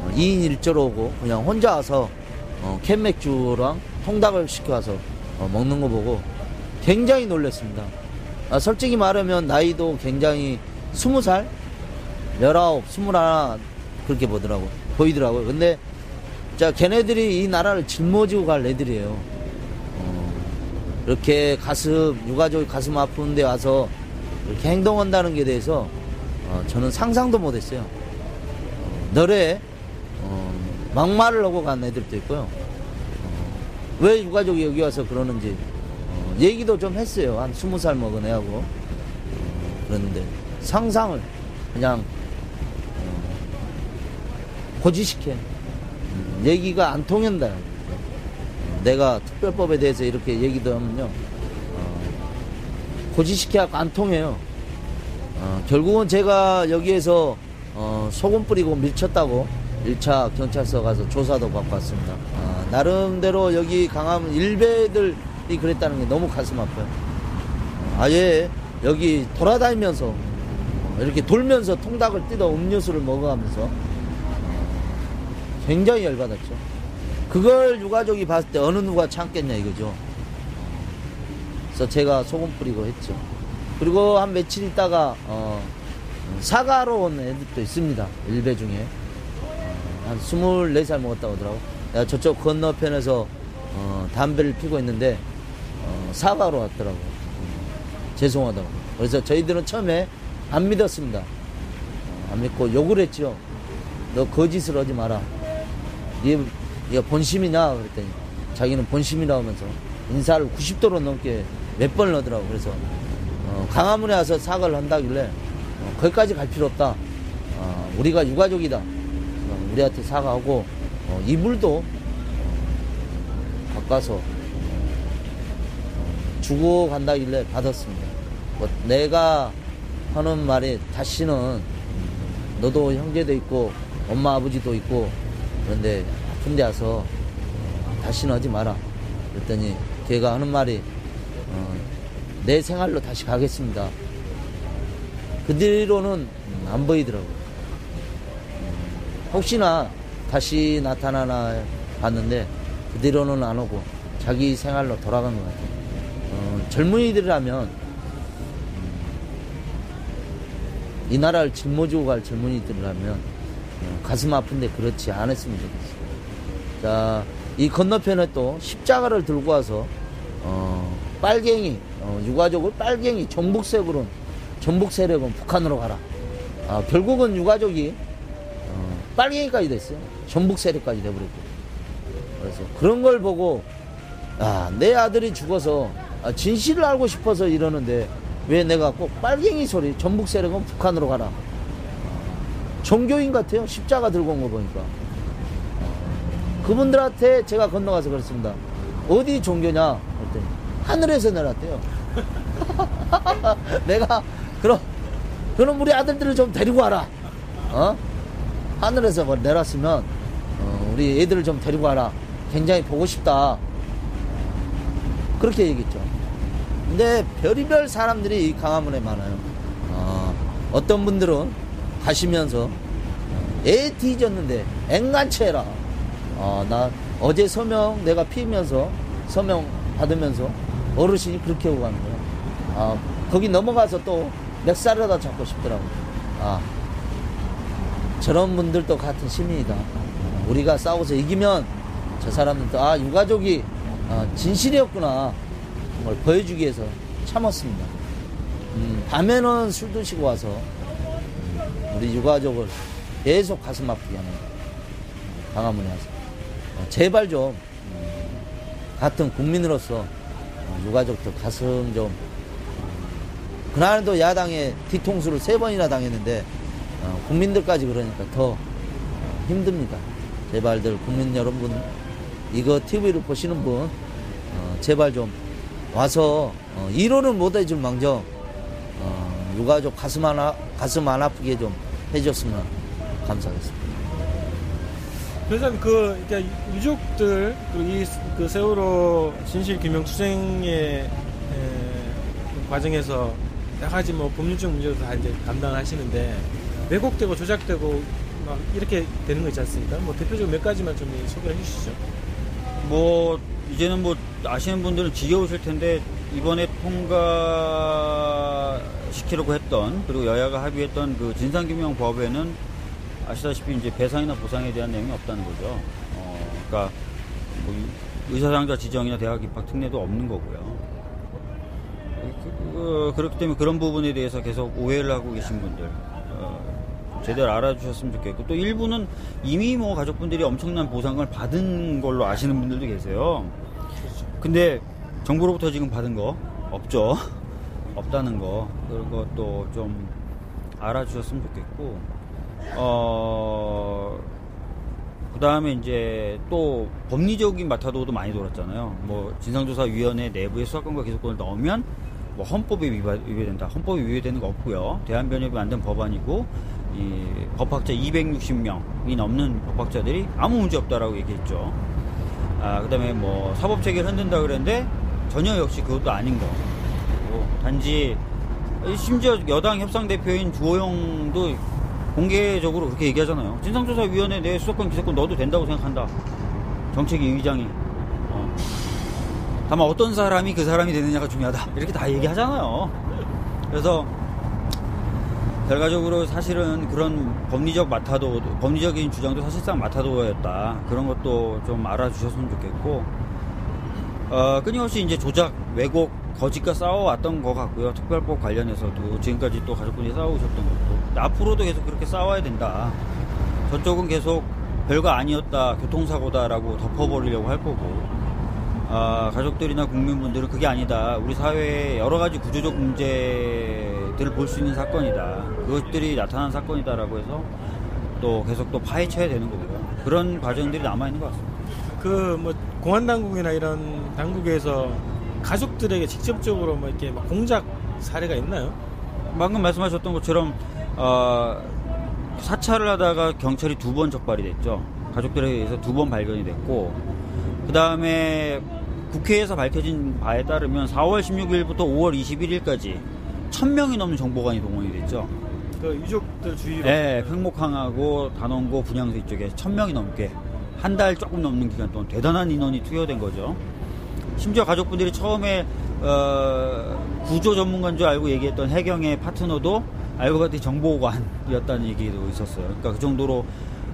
어, 2인 1조로 오고 그냥 혼자 와서 어, 캔맥주랑 통닭을 시켜와서 어, 먹는 거 보고 굉장히 놀랐습니다. 아, 솔직히 말하면 나이도 굉장히 20살, 19, 21 그렇게 보더라고 보이더라고요. 근데 자 걔네들이 이 나라를 짊어지고 갈 애들이에요. 어, 이렇게 가슴 유가족 가슴 아픈데 와서 이렇게 행동한다는 게 대해서 어, 저는 상상도 못했어요. 어, 너래 어, 막말을 하고 간 애들도 있고요. 어, 왜 유가족이 여기 와서 그러는지 어, 얘기도 좀 했어요. 한 스무 살 먹은 애하고 어, 그런데 상상을 그냥 어, 고지시켜. 음, 얘기가 안 통한다. 내가 특별법에 대해서 이렇게 얘기도 하면요. 어, 고지시켜갖고 안 통해요. 어, 결국은 제가 여기에서 어, 소금 뿌리고 밀쳤다고 1차 경찰서 가서 조사도 받고 왔습니다. 아, 나름대로 여기 강화문 일베들이 그랬다는 게 너무 가슴 아파요. 어, 아예 여기 돌아다니면서 어, 이렇게 돌면서 통닭을 뜯어 음료수를 먹어가면서 어, 굉장히 열받았죠. 그걸 유가족이 봤을 때 어느 누가 참겠냐 이거죠. 그래서 제가 소금 뿌리고 했죠. 그리고 한 며칠 있다가 어, 사과로 온 애들도 있습니다. 일배 중에 어, 한 24살 먹었다고 하더라고. 내가 저쪽 건너편에서 어, 담배를 피고 있는데 어, 사과로 왔더라고. 어, 죄송하다고. 그래서 저희들은 처음에 안 믿었습니다. 어, 안 믿고 욕을 했죠. 너 거짓을 하지 마라. 얘, 얘가 본심이냐? 그랬더니 자기는 본심이라고 하면서 인사를 90도로 넘게 몇 번을 하더라고. 그래서 어, 강화문에 와서 사과를 한다길래 어, 거기까지 갈 필요 없다. 어, 우리가 유가족이다. 어, 우리한테 사과하고 어, 이불도 어, 바꿔서 어, 주고 간다길래 받았습니다. 뭐 내가 하는 말이 다시는 너도 형제도 있고 엄마 아버지도 있고 그런데 아픈데 와서 어, 다시는 하지 마라. 그랬더니 걔가 하는 말이 어, 내 생활로 다시 가겠습니다. 그 뒤로는 안 보이더라고요. 혹시나 다시 나타나나 봤는데 그 뒤로는 안 오고 자기 생활로 돌아간 것 같아요. 어, 젊은이들이라면 음, 이 나라를 짊어지고 갈 젊은이들이라면 어, 가슴 아픈데 그렇지 않았으면 좋겠어요. 자, 이 건너편에 또 십자가를 들고 와서 어, 빨갱이 어, 유가족을 빨갱이 전북색으로 전북 세력은 북한으로 가라. 아, 결국은 유가족이 어, 빨갱이까지 됐어요. 전북 세력까지 돼버렸고. 그래서 그런 걸 보고 아, 내 아들이 죽어서 아, 진실을 알고 싶어서 이러는데 왜 내가 꼭 빨갱이 소리 전북 세력은 북한으로 가라. 아, 종교인 같아요. 십자가 들고 온 거 보니까. 아, 그분들한테 제가 건너가서 그랬습니다. 어디 종교냐? 그랬더니 하늘에서 내렸대요. 내가 그럼 그럼 우리 아들들을 좀 데리고 와라. 어? 하늘에서 뭐 내렸으면 어, 우리 애들을 좀 데리고 와라. 굉장히 보고 싶다. 그렇게 얘기했죠. 근데 별의별 사람들이 이 강화문에 많아요. 어, 어떤 분들은 가시면서 애 뒤졌는데 앵간치 해라. 어, 나 어제 서명 내가 피면서 서명 받으면서 어르신이 그렇게 오고 가는 거예요. 아, 거기 넘어가서 또 렉사르다 잡고 싶더라고. 아, 저런 분들도 같은 시민이다. 우리가 싸워서 이기면 저 사람들도 아 유가족이 아, 진실이었구나 걸 보여주기 위해서 참았습니다. 음, 밤에는 술 드시고 와서 음, 우리 유가족을 계속 가슴 아프게 하는 강화문에 와서 어, 제발 좀 음, 같은 국민으로서 어, 유가족들 가슴 좀 그날도 야당에 뒤통수를 세 번이나 당했는데 어, 국민들까지 그러니까 더 어, 힘듭니다. 제발들 국민 여러분 이거 TV를 보시는 분 어, 제발 좀 와서 어, 1호는 못 해줄 망정 어, 유가족 가슴 안 아프게 좀 해줬으면 감사하겠습니다. 그래서 그 그러니까 유족들 그이그 세월호 진실 규명 투쟁의 과정에서 여러 가지 뭐 법률적 문제도 다 이제 감당하시는데 왜곡되고 조작되고 막 이렇게 되는 거 있지 않습니까? 뭐 대표적으로 몇 가지만 좀 소개해 주시죠. 뭐 이제는 뭐 아시는 분들은 지겨우실 텐데 이번에 통과시키려고 했던 그리고 여야가 합의했던 그 진상규명 법에는 아시다시피 이제 배상이나 보상에 대한 내용이 없다는 거죠. 어, 그러니까 뭐 의사상자 지정이나 대학 입학 특례도 없는 거고요. 그, 그, 렇기 때문에 그런 부분에 대해서 계속 오해를 하고 계신 분들 어, 제대로 알아주셨으면 좋겠고 또 일부는 이미 뭐 가족분들이 엄청난 보상을 받은 걸로 아시는 분들도 계세요. 근데 정부로부터 지금 받은 거 없죠. 없다는 거 그런 것도 좀 알아주셨으면 좋겠고 어. 그 다음에 이제 또 법리적인 마타도도 많이 돌았잖아요. 뭐 진상조사위원회 내부의 수사권과 기소권을 넣으면 뭐 헌법에 위반, 위배 된다. 헌법에 위배되는 거 없고요. 대한변협이 만든 법안이고 이 법학자 260명이 넘는 법학자들이 아무 문제 없다라고 얘기했죠. 아 그다음에 뭐 사법 체계를 흔든다 그랬는데 전혀 역시 그것도 아닌 거. 단지 심지어 여당 협상 대표인 주호영도 공개적으로 그렇게 얘기하잖아요. 진상조사위원회 내 수사권 기소권 넣어도 된다고 생각한다. 정책위 의장이. 어. 다만 어떤 사람이 그 사람이 되느냐가 중요하다. 이렇게 다 얘기하잖아요. 그래서 결과적으로 사실은 그런 법리적 마타도, 법리적인 주장도 사실상 마타도였다. 그런 것도 좀 알아주셨으면 좋겠고, 어, 끊임없이 이제 조작, 왜곡, 거짓과 싸워왔던 것 같고요. 특별법 관련해서도 지금까지 또 가족분이 싸우셨던 것도 앞으로도 계속 그렇게 싸워야 된다. 저쪽은 계속 별거 아니었다, 교통사고다라고 덮어버리려고 할 거고 아, 가족들이나 국민분들은 그게 아니다. 우리 사회의 여러 가지 구조적 문제들을 볼 수 있는 사건이다. 그것들이 나타난 사건이다라고 해서 또 계속 또 파헤쳐야 되는 거고요. 그런 과정들이 남아있는 것 같습니다. 그 뭐 공안 당국이나 이런 당국에서 가족들에게 직접적으로 뭐 이렇게 막 공작 사례가 있나요? 방금 말씀하셨던 것처럼 어, 사찰을 하다가 경찰이 두 번 적발이 됐죠. 가족들에 의해서 두 번 발견이 됐고 그 다음에 국회에서 밝혀진 바에 따르면 4월 16일부터 5월 21일까지 1000명이 넘는 정보관이 동원이 됐죠. 그 유족들 주위로. 네, 횡목항하고 단원고 분향소 이쪽에 1000명이 넘게 한 달 조금 넘는 기간 동안 대단한 인원이 투여된 거죠. 심지어 가족분들이 처음에 어, 구조 전문가인 줄 알고 얘기했던 해경의 파트너도 알고 봤더니 정보관이었다는 얘기도 있었어요. 그러니까 그 정도로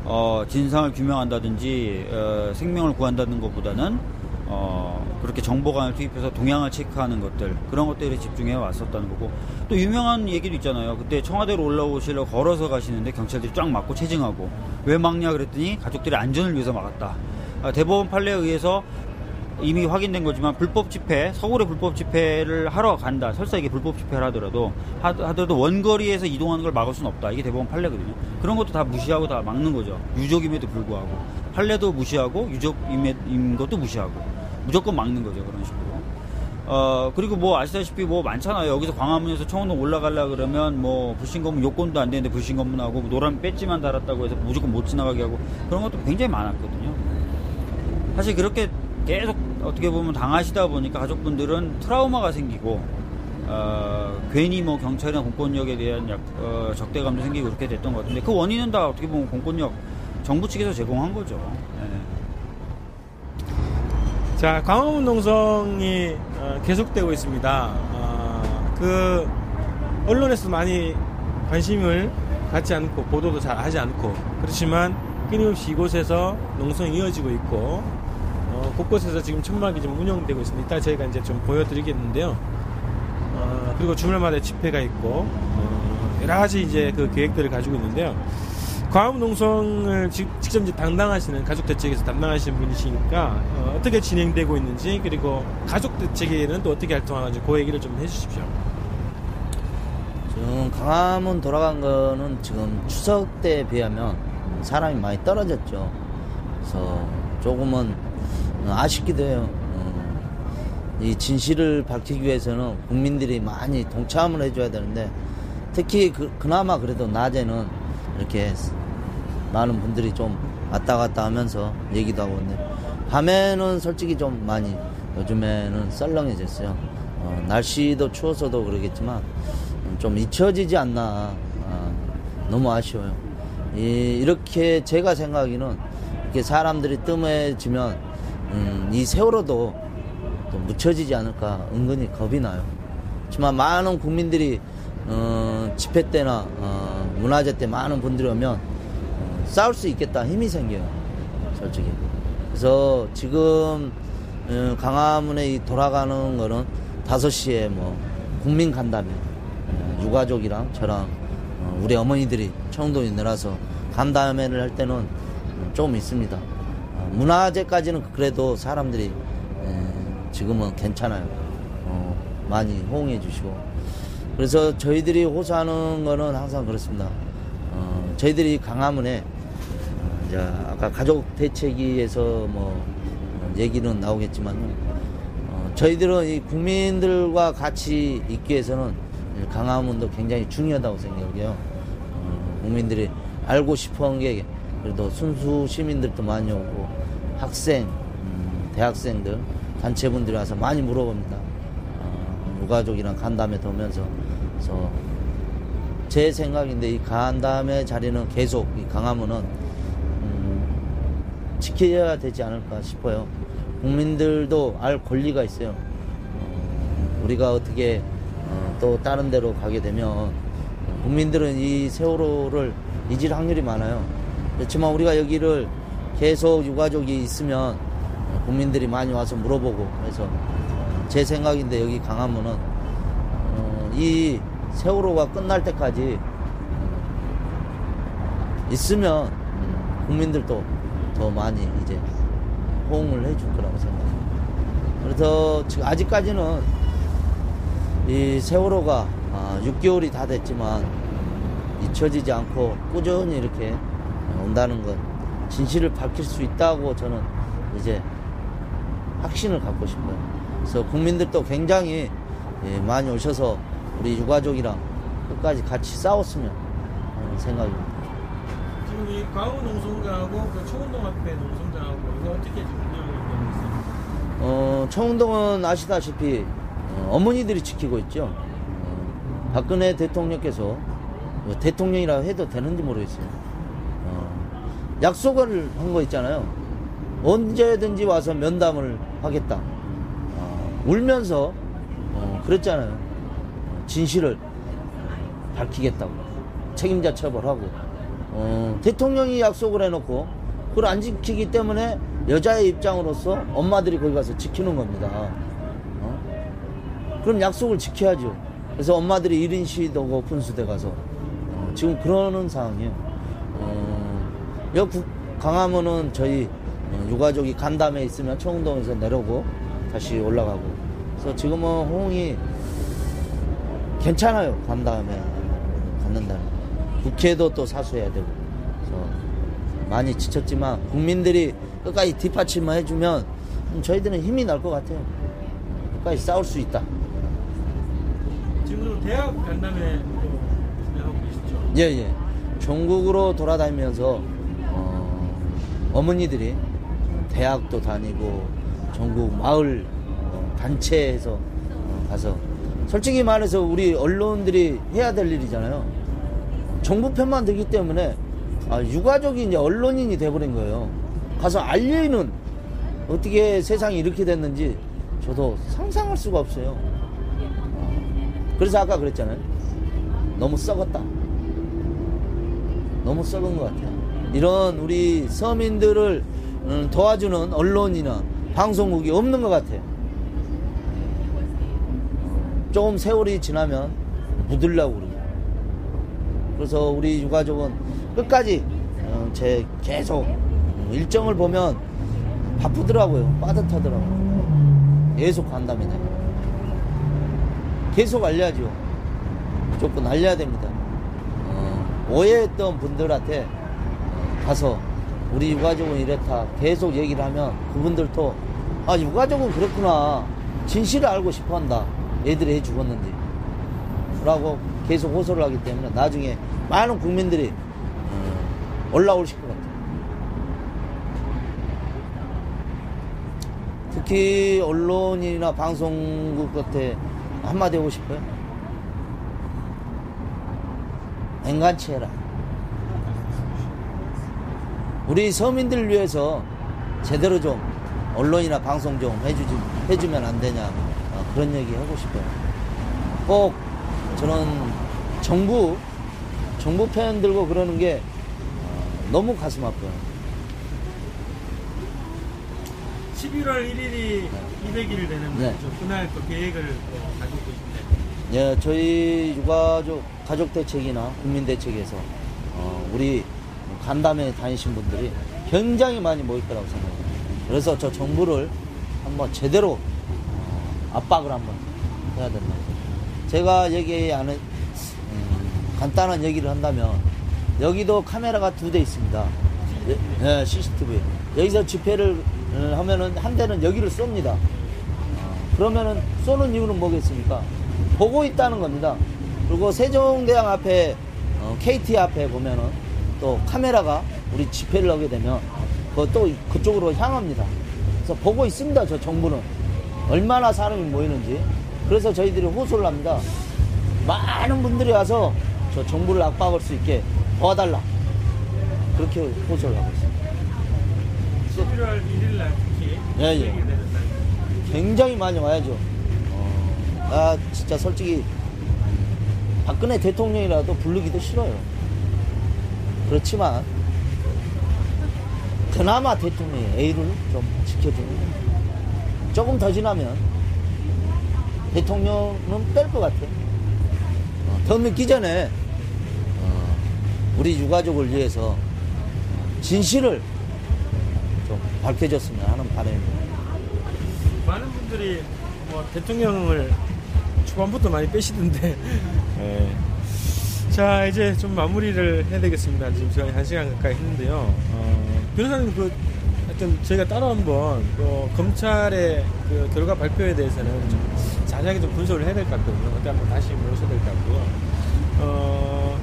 어, 진상을 규명한다든지 어, 생명을 구한다는 것보다는 어, 그렇게 정보관을 투입해서 동향을 체크하는 것들 그런 것들에 집중해 왔었다는 거고 또 유명한 얘기도 있잖아요. 그때 청와대로 올라오시려 걸어서 가시는데 경찰들이 쫙 막고 체증하고 왜 막냐 그랬더니 가족들의 안전을 위해서 막았다. 아, 대법원 판례에 의해서 이미 확인된 거지만 불법 집회, 서울의 불법 집회를 하러 간다. 설사 이게 불법 집회를 하더라도 하더라도 원거리에서 이동하는 걸 막을 수는 없다. 이게 대법원 판례거든요. 그런 것도 다 무시하고 다 막는 거죠. 유족임에도 불구하고 판례도 무시하고 유족임인 것도 무시하고 무조건 막는 거죠. 그런 식으로. 어 그리고 뭐 아시다시피 뭐 많잖아요. 여기서 광화문에서 청원동 올라가려 그러면 뭐 불신검문 요건도 안 되는데 불신검문하고 뭐 노란 배지만 달았다고 해서 무조건 못 지나가게 하고 그런 것도 굉장히 많았거든요. 사실 그렇게 계속 어떻게 보면 당하시다 보니까 가족분들은 트라우마가 생기고 어, 괜히 뭐 경찰이나 공권력에 대한 약, 어, 적대감도 생기고 그렇게 됐던 것 같은데 그 원인은 다 어떻게 보면 공권력 정부 측에서 제공한 거죠. 네. 자, 광화문 농성이 어, 계속되고 있습니다. 어, 그 언론에서 많이 관심을 갖지 않고 보도도 잘 하지 않고 그렇지만 끊임없이 이곳에서 농성이 이어지고 있고 어, 곳곳에서 지금 천막이 좀 운영되고 있습니다. 이따 저희가 이제 좀 보여드리겠는데요. 어, 그리고 주말마다 집회가 있고 어, 여러 가지 이제 그 계획들을 가지고 있는데요. 광화문 농성을 직, 직접 이제 담당하시는 가족 대책에서 담당하시는 분이시니까 어, 떻게 진행되고 있는지 그리고 가족 대책에는 또 어떻게 활동하는지 그 얘기를 좀 해주십시오. 지금 강화문 돌아간 거는 지금 추석 때에 비하면 사람이 많이 떨어졌죠. 그래서 조금은 아쉽기도 해요. 어, 이 진실을 밝히기 위해서는 국민들이 많이 동참을 해줘야 되는데 특히 그, 그나마 그래도 낮에는 이렇게 많은 분들이 좀 왔다 갔다 하면서 얘기도 하고 있는데 밤에는 솔직히 좀 많이 요즘에는 썰렁해졌어요. 어, 날씨도 추워서도 그러겠지만 좀 잊혀지지 않나 아, 너무 아쉬워요. 이, 이렇게 제가 생각하기는 이렇게 사람들이 뜸해지면 음, 이 세월호도 또 묻혀지지 않을까 은근히 겁이 나요. 하지만 많은 국민들이 어, 집회 때나 어, 문화제 때 많은 분들이 오면 어, 싸울 수 있겠다 힘이 생겨요. 솔직히. 그래서 지금 어, 강화문에 이 돌아가는 거는 5시에 뭐 국민 간담회 어, 유가족이랑 저랑 어, 우리 어머니들이 청동에 내려서 간담회를 할 때는 좀 있습니다. 어, 문화제까지는 그래도 사람들이 에, 지금은 괜찮아요. 어, 많이 호응해 주시고 그래서 저희들이 호소하는 거는 항상 그렇습니다. 어, 저희들이 강화문에 어, 이제 아까 가족 대책위에서 뭐 어, 얘기는 나오겠지만 어, 저희들은 이 국민들과 같이 있기 위해서는 강화문도 굉장히 중요하다고 생각해요. 어, 국민들이 알고 싶어한 게 그래도 순수 시민들도 많이 오고 학생, 음, 대학생들, 단체분들이 와서 많이 물어봅니다. 어, 유가족이랑 간담회 도면서 그래서 제 생각인데 이 간담회 자리는 계속 이 강화문은 음, 지켜야 되지 않을까 싶어요. 국민들도 알 권리가 있어요. 어, 우리가 어떻게 어, 또 다른 데로 가게 되면 국민들은 이 세월호를 잊을 확률이 많아요. 그렇지만 우리가 여기를 계속 유가족이 있으면 국민들이 많이 와서 물어보고 그래서 제 생각인데 여기 강화문은 어, 이 세월호가 끝날 때까지 있으면 국민들도 더 많이 이제 호응을 해줄 거라고 생각합니다. 그래서 지금 아직까지는 이 세월호가 6개월이 다 됐지만 잊혀지지 않고 꾸준히 이렇게 온다는 것 진실을 밝힐 수 있다고 저는 이제 확신을 갖고 싶어요. 그래서 국민들도 굉장히 많이 오셔서 우리 유가족이랑 끝까지 같이 싸웠으면 하는 생각입니다. 지금 이 광우 농성장하고 그 초운동 앞에 농성장하고 이거 어떻게 지금 운영을 되고 있어요? 어, 청운동은 아시다시피 어, 머니들이 지키고 있죠. 어, 박근혜 대통령께서 뭐 대통령이라 해도 되는지 모르겠어요. 어, 약속을 한 거 있잖아요. 언제든지 와서 면담을 하겠다. 어, 울면서 어, 그랬잖아요. 진실을 밝히겠다고. 책임자 처벌하고. 어, 대통령이 약속을 해놓고 그걸 안 지키기 때문에 여자의 입장으로서 엄마들이 거기 가서 지키는 겁니다. 어? 그럼 약속을 지켜야죠. 그래서 엄마들이 1인 시위도 오픈수대 가서 어, 지금 그러는 상황이에요. 어, 여기 강화문은 저희 어, 유가족이 간담회 있으면 청운동에서 내려오고 다시 올라가고 그래서 지금은 호응이 괜찮아요. 간다음에 갔는다. 국회도 또 사수해야 되고. 그래서 많이 지쳤지만 국민들이 끝까지 뒷받침만 해주면 저희들은 힘이 날 것 같아요. 끝까지 싸울 수 있다. 지금 대학 간담회 진행하고 계시죠? 예, 예. 전국으로 돌아다니면서 어, 머니들이 대학도 다니고 전국 마을 어, 단체에서 어, 가서 솔직히 말해서 우리 언론들이 해야 될 일이잖아요. 정부 편만 들기 때문에 아, 유가족이 이제 언론인이 돼버린 거예요. 가서 알리는 어떻게 세상이 이렇게 됐는지 저도 상상할 수가 없어요. 어. 그래서 아까 그랬잖아요. 너무 썩었다. 너무 썩은 것 같아요. 이런 우리 서민들을 음, 도와주는 언론이나 방송국이 없는 것 같아요. 조금 세월이 지나면 묻으려고 그러고. 그래서 우리 유가족은 끝까지 어, 제 계속 일정을 보면 바쁘더라고요. 빠듯하더라고요. 계속 간답니다. 계속 알려야죠. 무조건 알려야 됩니다. 어, 오해했던 분들한테 어, 가서 우리 유가족은 이렇다 계속 얘기를 하면 그분들도 아 유가족은 그렇구나 진실을 알고 싶어한다 애들이 해 죽었는지 라고 계속 호소를 하기 때문에 나중에 많은 국민들이 어, 올라오실 것 같아요. 특히 언론이나 방송국 같아 한마디 하고 싶어요. 앵간치 해라. 우리 서민들을 위해서 제대로 좀 언론이나 방송 좀 해주지, 해주면 안 되냐. 어, 그런 얘기 하고 싶어요. 꼭 저는 정부, 정부 편 들고 그러는 게 어, 너무 가슴 아파요. 11월 1일이 200일 되는 네. 거죠. 그날 또 계획을 또 가지고 계신데. 예, 저희 유가족 가족 대책이나 국민 대책에서 어, 우리 간담회 다니신 분들이 굉장히 많이 모일 거라고 생각해요. 그래서 저 정부를 한번 제대로 어, 압박을 한번 해야 된다. 제가 얘기 안 해, 음, 간단한 얘기를 한다면 여기도 카메라가 두 대 있습니다. 예, 예, CCTV. 여기서 집회를 어, 하면은 한 대는 여기를 쏩니다. 어, 그러면은 쏘는 이유는 뭐겠습니까? 보고 있다는 겁니다. 그리고 세종대왕 앞에 어, KT 앞에 보면은 또 카메라가 우리 집회를 하게 되면 그또 그쪽으로 향합니다. 그래서 보고 있습니다. 저 정부는 얼마나 사람이 모이는지. 그래서 저희들이 호소를 합니다. 많은 분들이 와서 저 정부를 압박할 수 있게 도와달라. 그렇게 호소를 하고 있습니다. 11월 1일 날 특히 예, 예. 200일 되는 날. 굉장히 많이 와야죠. 어, 나 진짜 솔직히 박근혜 대통령이라도 부르기도 싫어요. 그렇지만 그나마 대통령이 A를 좀 지켜주는 조금 더 지나면 대통령은 뺄 것 같아요. 어, 더 늦기 전에 어, 우리 유가족을 위해서 진실을 좀 밝혀줬으면 하는 바람입니다. 많은 분들이 뭐 대통령을 초반부터 많이 빼시던데. 예. 자 이제 좀 마무리를 해야 되겠습니다. 지금 시간이 한 시간 가까이 했는데요. 어, 변호사님 그 하여튼 저희가 따로 한번 또 검찰의 그 결과 발표에 대해서는 좀 자세하게 좀 분석을 해야 될 것 같거든요. 그때 한번 다시 모셔야 될 것 같고요. 어,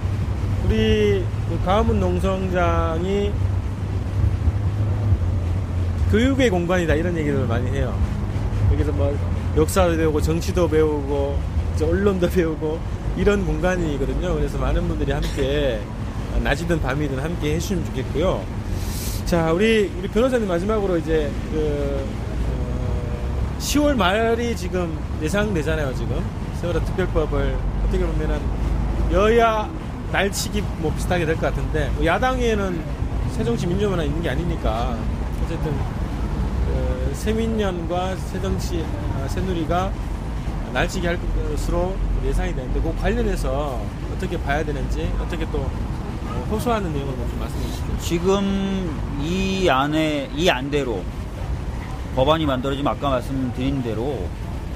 우리 그 가문 농성장이 교육의 공간이다 이런 얘기를 많이 해요. 여기서 뭐 역사도 배우고 정치도 배우고 언론도 배우고 이런 공간이거든요. 그래서 많은 분들이 함께 낮이든 밤이든 함께 해주시면 좋겠고요. 자, 우리 우리 변호사님 마지막으로 이제 그 어, 10월 말이 지금 예상되잖아요. 지금 세월호 특별법을 어떻게 보면은 여야 날치기 뭐 비슷하게 될 것 같은데 뭐 야당에는 새정치 민주연합만 있는 게 아니니까 어쨌든 그 새민연과 새정치 아, 새누리가 날치기 할 것으로 예상이 되는데 그 관련해서 어떻게 봐야 되는지 어떻게 또 어, 호소하는 내용을 좀 말씀해 주시죠. 지금 이 안에 이 안대로 법안이 만들어지면 아까 말씀드린 대로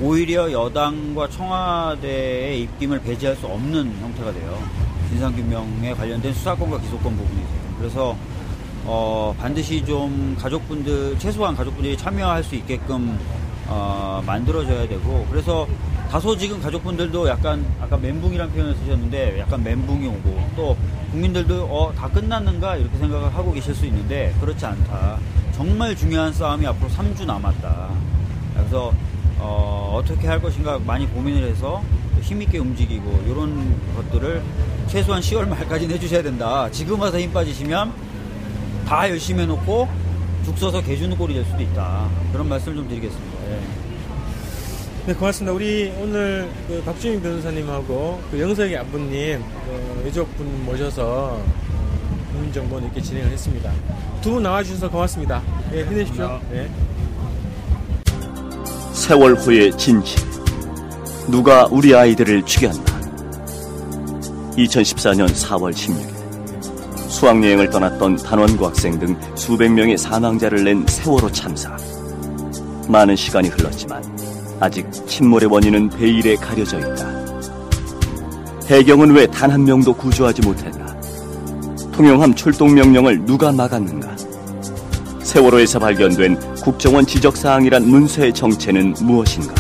오히려 여당과 청와대의 입김을 배제할 수 없는 형태가 돼요. 진상규명에 관련된 수사권과 기소권 부분이 있어요. 그래서 어, 반드시 좀 가족분들 최소한 가족분들이 참여할 수 있게끔 어, 만들어져야 되고 그래서 다소 지금 가족분들도 약간 아까 멘붕이라는 표현을 쓰셨는데 약간 멘붕이 오고 또 국민들도 어, 다 끝났는가 이렇게 생각을 하고 계실 수 있는데 그렇지 않다. 정말 중요한 싸움이 앞으로 3주 남았다. 그래서 어, 어떻게 할 것인가 많이 고민을 해서 힘있게 움직이고 이런 것들을 최소한 10월 말까지는 해주셔야 된다. 지금 와서 힘 빠지시면 다 열심히 해놓고 죽 써서 개 주는 꼴이 될 수도 있다. 그런 말씀을 좀 드리겠습니다. 예. 네, 고맙습니다. 우리 오늘 그 박주민 변호사님하고 그 영석이 아버님 그 유족분 모셔서 국민정보 이렇게 진행을 했습니다. 두 분 나와주셔서 고맙습니다. 예, 힘내십시오. 네. 세월 후의 진실. 누가 우리 아이들을 죽였나? 2014년 4월 16일. 수학여행을 떠났던 단원고 학생 등 수백 명의 사망자를 낸 세월호 참사. 많은 시간이 흘렀지만 아직 침몰의 원인은 베일에 가려져 있다. 해경은 왜 단 한 명도 구조하지 못했나? 통영함 출동 명령을 누가 막았는가? 세월호에서 발견된 국정원 지적사항이란 문서의 정체는 무엇인가?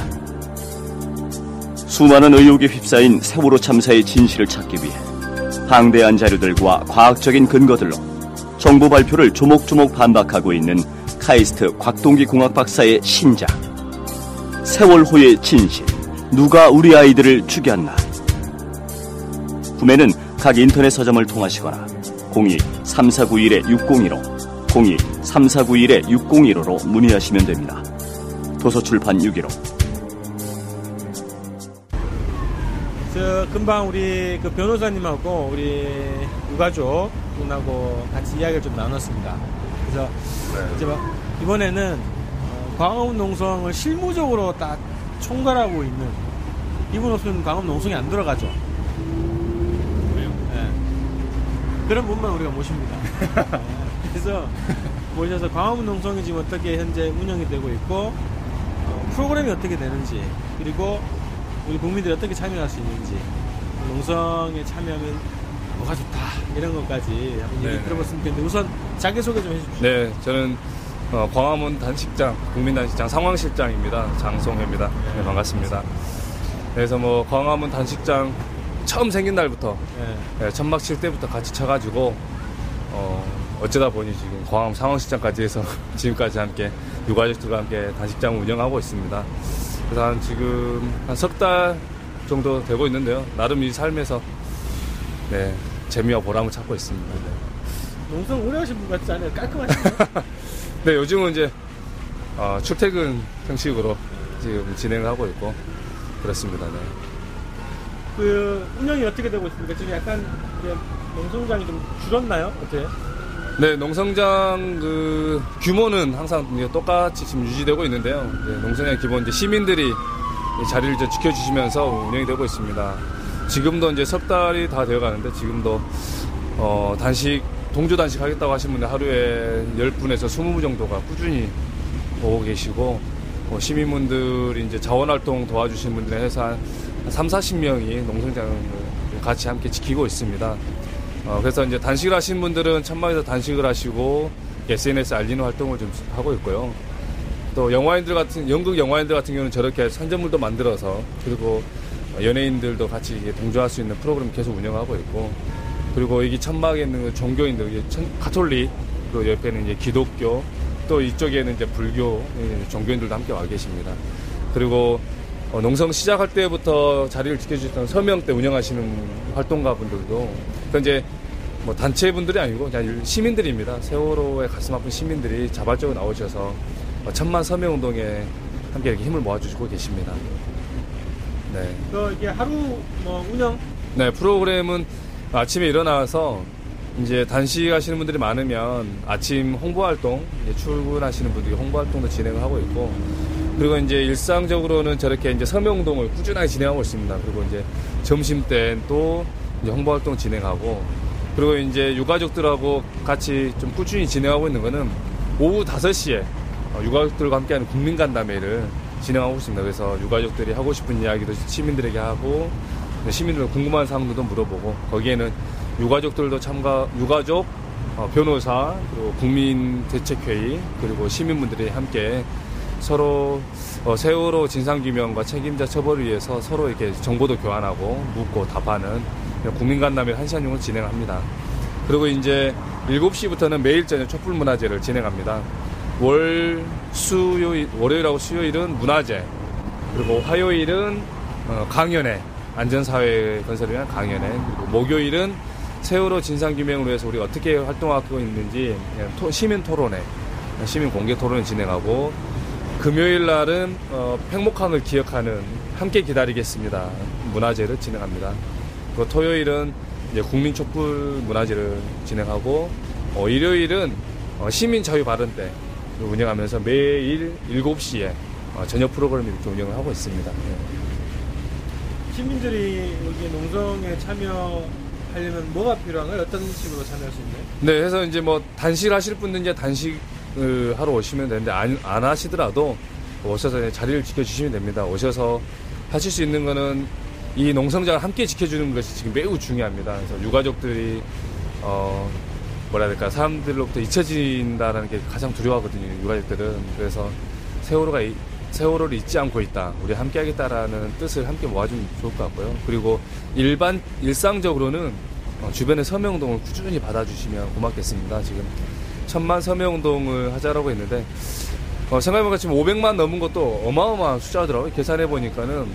수많은 의혹에 휩싸인 세월호 참사의 진실을 찾기 위해 방대한 자료들과 과학적인 근거들로 정부 발표를 조목조목 반박하고 있는 카이스트 곽동기 공학 박사의 신작 세월호의 진실 누가 우리 아이들을 죽였나 구매는 각 인터넷 서점을 통하시거나 02-3491-6015 02-3491-6015로 문의하시면 됩니다. 도서출판 615 저 금방 우리 그 변호사님하고 우리 유가족 분하고 같이 이야기를 좀 나눴습니다. 그래서 이제 막 이번에는 어, 광화문 농성을 실무적으로 딱 총괄하고 있는 이분 없으면 광화문 농성이 안 들어가죠. 예. 그런 분만 우리가 모십니다. 예. 그래서 모셔서 광화문 농성이 지금 어떻게 현재 운영이 되고 있고 어, 프로그램이 어떻게 되는지 그리고 우리 국민들이 어떻게 참여할 수 있는지 농성에 참여하면 뭐가 좋다 이런 것까지 한번 얘기 네. 들어봤으면 좋겠는데 우선 자기소개 좀 해주십시오. 네, 저는 어, 광화문 단식장, 국민단식장 상황실장입니다. 장송회입니다. 네, 반갑습니다. 그래서 뭐 광화문 단식장 처음 생긴 날부터 예. 네, 천막 칠 때부터 같이 쳐가지고 어, 어쩌다 보니 지금 광화문 상황실장까지 해서 지금까지 함께 유가족들과 함께 단식장을 운영하고 있습니다. 그래서 한 지금 한 석 달 정도 되고 있는데요. 나름 이 삶에서 네, 재미와 보람을 찾고 있습니다. 네. 농성 오래 하신 분 같지 않아요? 깔끔하시네요. 네, 요즘은 이제 어, 출퇴근 형식으로 지금 진행을 하고 있고 그렇습니다. 네. 그 운영이 어떻게 되고 있습니까? 지금 약간 이제 농성장이 좀 줄었나요? 어때요? 네, 농성장 그 규모는 항상 똑같이 지금 유지되고 있는데요. 네, 농성장 기본 이제 시민들이 이 자리를 이제 지켜주시면서 운영이 되고 있습니다. 지금도 이제 석 달이 다 되어 가는데 지금도 어, 단식 동조 단식 하겠다고 하신 분들 하루에 10분에서 20분 정도가 꾸준히 오고 계시고 뭐 시민분들이 이제 자원활동 도와주신 분들 해서 한 3, 40명이 농성장을 같이 함께 지키고 있습니다. 어, 그래서 이제 단식을 하신 분들은 천막에서 단식을 하시고 SNS 알리는 활동을 좀 하고 있고요. 또 영화인들 같은 연극 영화인들 같은 경우는 저렇게 선전물도 만들어서 그리고 연예인들도 같이 동조할 수 있는 프로그램 계속 운영하고 있고 그리고 여기 천막에 있는 그 종교인들 이제 천- 가톨릭 그 옆에는 이제 기독교 또 이쪽에는 이제 불교 예, 종교인들도 함께 와 계십니다. 그리고 어, 농성 시작할 때부터 자리를 지켜주셨던 서명 때 운영하시는 활동가분들도 그 이제 뭐 단체 분들이 아니고 그냥 시민들입니다. 세월호에 가슴 아픈 시민들이 자발적으로 나오셔서 어, 천만 서명 운동에 함께 이렇게 힘을 모아주시고 계십니다. 네. 그 이게 하루 뭐 운영 네, 프로그램은 아침에 일어나서 이제 단식하시는 분들이 많으면 아침 홍보 활동, 출근하시는 분들이 홍보 활동도 진행을 하고 있고, 그리고 이제 일상적으로는 저렇게 이제 서명 운동을 꾸준하게 진행하고 있습니다. 그리고 이제 점심 때는 또 이제 홍보 활동 진행하고, 그리고 이제 유가족들하고 같이 좀 꾸준히 진행하고 있는 거는 오후 5시에 유가족들과 함께하는 국민간담회를 진행하고 있습니다. 그래서 유가족들이 하고 싶은 이야기도 시민들에게 하고, 시민들 궁금한 사항들도 물어보고 거기에는 유가족들도 참가 유가족 어, 변호사 그리고 국민 대책회의 그리고 시민분들이 함께 서로 어, 세월호 진상규명과 책임자 처벌을 위해서 서로 이렇게 정보도 교환하고 묻고 답하는 국민간담회 한 시간 정도 진행합니다. 그리고 이제 7시부터는 매일 저녁 촛불문화제를 진행합니다. 월, 수요일, 월요일하고 수요일은 문화제, 그리고 화요일은 어, 강연회, 안전사회 건설을 위한 강연회, 그리고 목요일은 세월호 진상규명을 위해서 우리가 어떻게 활동하고 있는지 시민 토론회, 시민 공개 토론을 진행하고 금요일 날은 어, 팽목항을 기억하는 함께 기다리겠습니다 문화제를 진행합니다. 그리고 토요일은 이제 국민 촛불 문화제를 진행하고 어, 일요일은 어, 시민 자유 발언 때 운영하면서 매일 7시에 어, 저녁 프로그램 이렇게 운영을 하고 있습니다. 예. 시민들이 여기 농성에 참여하려면 뭐가 필요한가요? 어떤 식으로 참여할 수 있나요? 네, 그래서 이제 뭐 단식 하실 분들 이제 단식을 하러 오시면 되는데 안, 안 하시더라도 오셔서 자리를 지켜주시면 됩니다. 오셔서 하실 수 있는 거는 이 농성장을 함께 지켜주는 것이 지금 매우 중요합니다. 그래서 유가족들이 어 뭐라 해야 될까 사람들로부터 잊혀진다는 게 가장 두려워하거든요. 유가족들은 그래서 세월호가 이- 세월호를 잊지 않고 있다. 우리 함께 하겠다라는 뜻을 함께 모아주면 좋을 것 같고요. 그리고 일반 일상적으로는 어, 주변의 서명운동을 꾸준히 받아주시면 고맙겠습니다. 지금 천만 서명운동을 하자라고 했는데 어, 생각해보니까 지금 500만 넘은 것도 어마어마한 숫자더라고요. 계산해 보니까는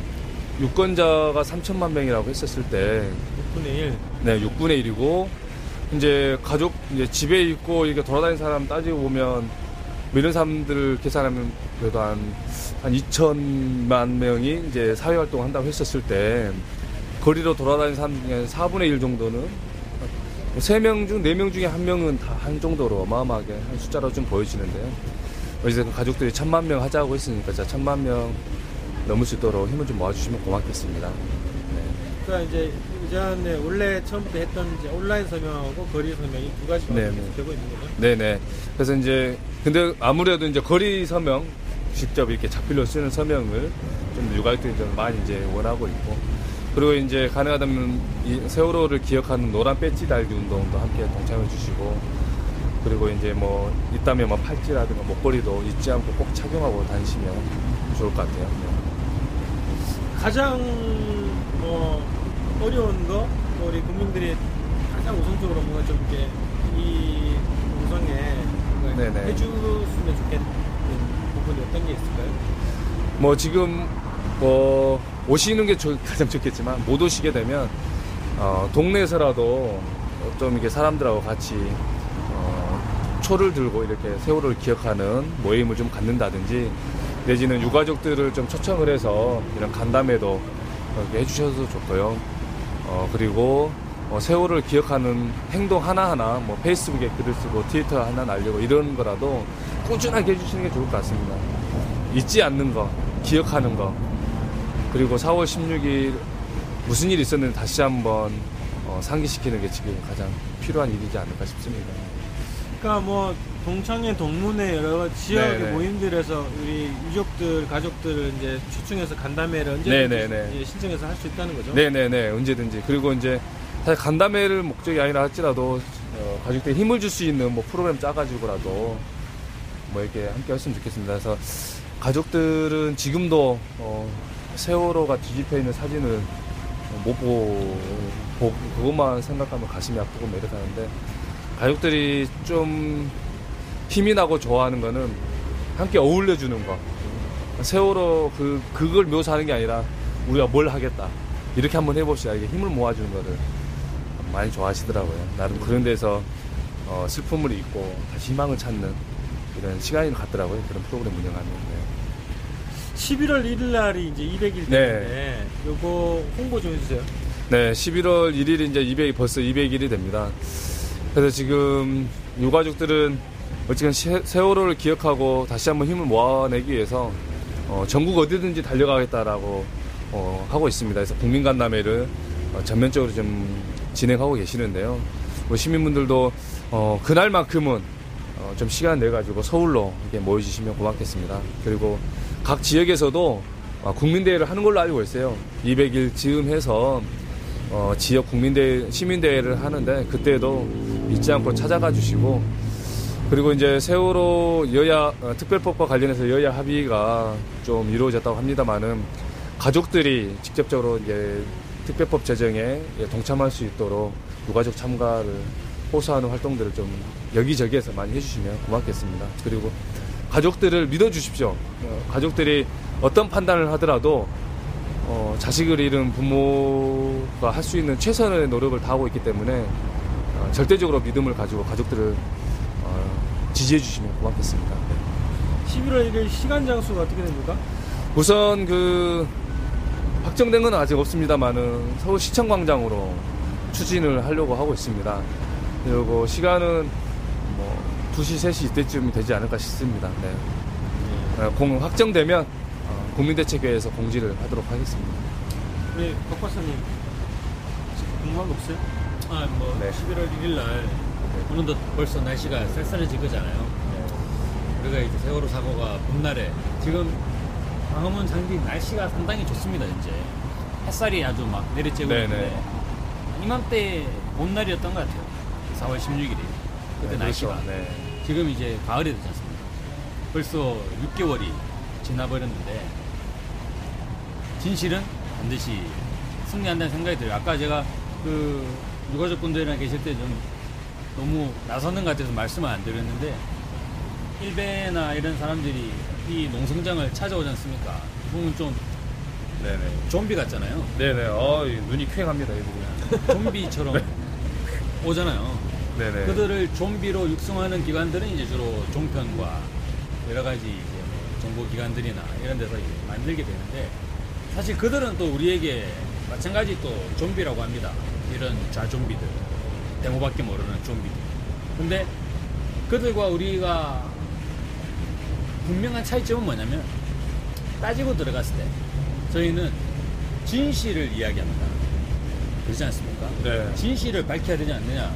유권자가 3천만 명이라고 했었을 때 6분의 1. 네, 6분의 1이고, 이제 가족, 이제 집에 있고, 이렇게 돌아다니는 사람 따지고 보면, 뭐 이런 사람들을 계산하면 그래도 한, 한 2천만 명이 이제 사회활동을 한다고 했었을 때, 거리로 돌아다니는 사람 중에 4분의 1 정도는, 3명 중 4명 중에 한 명은 다 한 정도로 어마어마하게 한 숫자로 좀 보여지는데요. 어제 그 가족들이 천만 명 하자고 했으니까, 자, 천만 명 넘을 수 있도록 힘을 좀 모아주시면 고맙겠습니다. 네. 그러니까 이제 이전에 원래 처음부터 했던 이제 온라인 서명하고 거리 서명이 두 가지가 네, 네. 되고 있는 거죠. 네네. 그래서 이제 근데 아무래도 이제 거리 서명 직접 이렇게 자필로 쓰는 서명을 좀 유가족들이 좀 많이 이제 원하고 있고 그리고 이제 가능하다면 이 세월호를 기억하는 노란 배지 달기 운동도 함께 동참해 주시고 그리고 이제 뭐 있다면 뭐 팔찌라든가 목걸이도 잊지 않고 꼭 착용하고 다니시면 좋을 것 같아요. 네. 가장 뭐 어려운 거, 뭐 우리 국민들이 가장 우선적으로 뭔가 좀 이렇게 이 농성에 뭔가 네네. 해줬으면 좋겠는 부분이 어떤 게 있을까요? 뭐 지금 뭐 오시는 게 좋- 가장 좋겠지만 못 오시게 되면 어, 동네에서라도 좀 이렇게 사람들하고 같이 어, 초를 들고 이렇게 세월호를 기억하는 모임을 좀 갖는다든지 내지는 유가족들을 좀 초청을 해서 이런 간담회도 이렇게 해주셔도 좋고요. 어, 그리고 어, 세월을 기억하는 행동 하나하나 뭐 페이스북에 글을 쓰고 트위터 하나 날리고 이런 거라도 꾸준하게 해주시는 게 좋을 것 같습니다. 잊지 않는 거, 기억하는 거, 그리고 4월 16일 무슨 일이 있었는지 다시 한번 어, 상기시키는 게 지금 가장 필요한 일이지 않을까 싶습니다. 그러니까 뭐 동창회 동문회 여러 지역의 네네. 모임들에서 우리 유족들 가족들을 이제 초청해서 간담회를 언제든지. 이제 신청해서 할 수 있다는 거죠. 네네네, 언제든지. 그리고 이제 사실 간담회를 목적이 아니라 할지라도 어, 가족들이 힘을 줄 수 있는 뭐 프로그램 짜가지고라도 뭐 이렇게 함께 했으면 좋겠습니다. 그래서 가족들은 지금도 어, 세월호가 뒤집혀 있는 사진을 못 보고, 그것만 생각하면 가슴이 아프고 뭐 이렇다는데 가족들이 좀 힘이 나고 좋아하는 거는 함께 어울려 주는 거. 세월호 그, 그걸 묘사하는 게 아니라 우리가 뭘 하겠다. 이렇게 한번 해봅시다. 이게 힘을 모아주는 거를 많이 좋아하시더라고요. 나름 그런 데서 어, 슬픔을 잊고 다시 희망을 찾는 이런 시간이 같더라고요. 그런 프로그램 운영하는. 네. 11월 1일 날이 이제 200일 네. 되는데 요거 홍보 좀 해주세요. 네, 11월 1일이 이제 200, 벌써 200일이 됩니다. 그래서 지금 유가족들은 어쨌든 세- 세월호를 기억하고 다시 한번 힘을 모아내기 위해서 어, 전국 어디든지 달려가겠다라고 어, 하고 있습니다. 그래서 국민간담회를 어, 전면적으로 좀 진행하고 계시는데요. 우리 시민분들도 어, 그날만큼은 어, 좀 시간 내 가지고 서울로 이렇게 모여주시면 고맙겠습니다. 그리고 각 지역에서도 어, 국민대회를 하는 걸로 알고 있어요. 200일 즈음 해서 어, 지역 국민대회, 시민대회를 하는데 그때도 잊지 않고 찾아가 주시고 그리고 이제 세월호 여야 어, 특별법과 관련해서 여야 합의가 좀 이루어졌다고 합니다만은 가족들이 직접적으로 이제 특별법 제정에 예, 동참할 수 있도록 유가족 참가를 호소하는 활동들을 좀 여기저기에서 많이 해주시면 고맙겠습니다. 그리고 가족들을 믿어주십시오. 어, 가족들이 어떤 판단을 하더라도 어, 자식을 잃은 부모가 할 수 있는 최선의 노력을 다하고 있기 때문에 어, 절대적으로 믿음을 가지고 가족들을 어, 지지해 주시면 고맙겠습니다. 네. 11월 1일 시간 장소가 어떻게 됩니까? 우선 그 확정된 건 아직 없습니다만은 서울시청광장으로 추진을 하려고 하고 있습니다. 그리고 시간은 뭐 2시, 3시 이때쯤이 되지 않을까 싶습니다. 네. 어, 공 확정되면 어, 국민대책회에서 공지를 하도록 하겠습니다. 우리 박 박사님 궁금한 거 없어요? 아, 뭐 네. 11월 1일 날 오늘도 벌써 날씨가 쌀쌀해질 거잖아요. 우리가 이제 세월호 사고가 봄날에 지금 광화문 장비 날씨가 상당히 좋습니다. 이제 햇살이 아주 막 내리쬐고 네네. 있는데 이맘때 봄날이었던 것 같아요. 4월 16일이 그때 네, 날씨가 그렇죠. 네. 지금 이제 가을이 되지 않습니까? 벌써 6개월이 지나버렸는데 진실은 반드시 승리한다는 생각이 들어요. 아까 제가 그 유가족분들이랑 계실 때 좀 너무 나서는 것 같아서 말씀을 안 드렸는데 일베나 이런 사람들이 이 농성장을 찾아오지 않습니까? 보면 좀 네네. 좀비 같잖아요. 네네. 어, 이 눈이 퀭합니다, 애들이. 좀비처럼 오잖아요. 네네. 그들을 좀비로 육성하는 기관들은 이제 주로 종편과 여러 가지 이제 뭐 정보기관들이나 이런 데서 만들게 되는데 사실 그들은 또 우리에게 마찬가지 또 좀비라고 합니다. 이런 좌좀비들. 대모밖에 모르는 좀비들. 근데 그들과 우리가 분명한 차이점은 뭐냐면 따지고 들어갔을 때 저희는 진실을 이야기합니다. 그렇지 않습니까? 네. 진실을 밝혀야 되지 않느냐.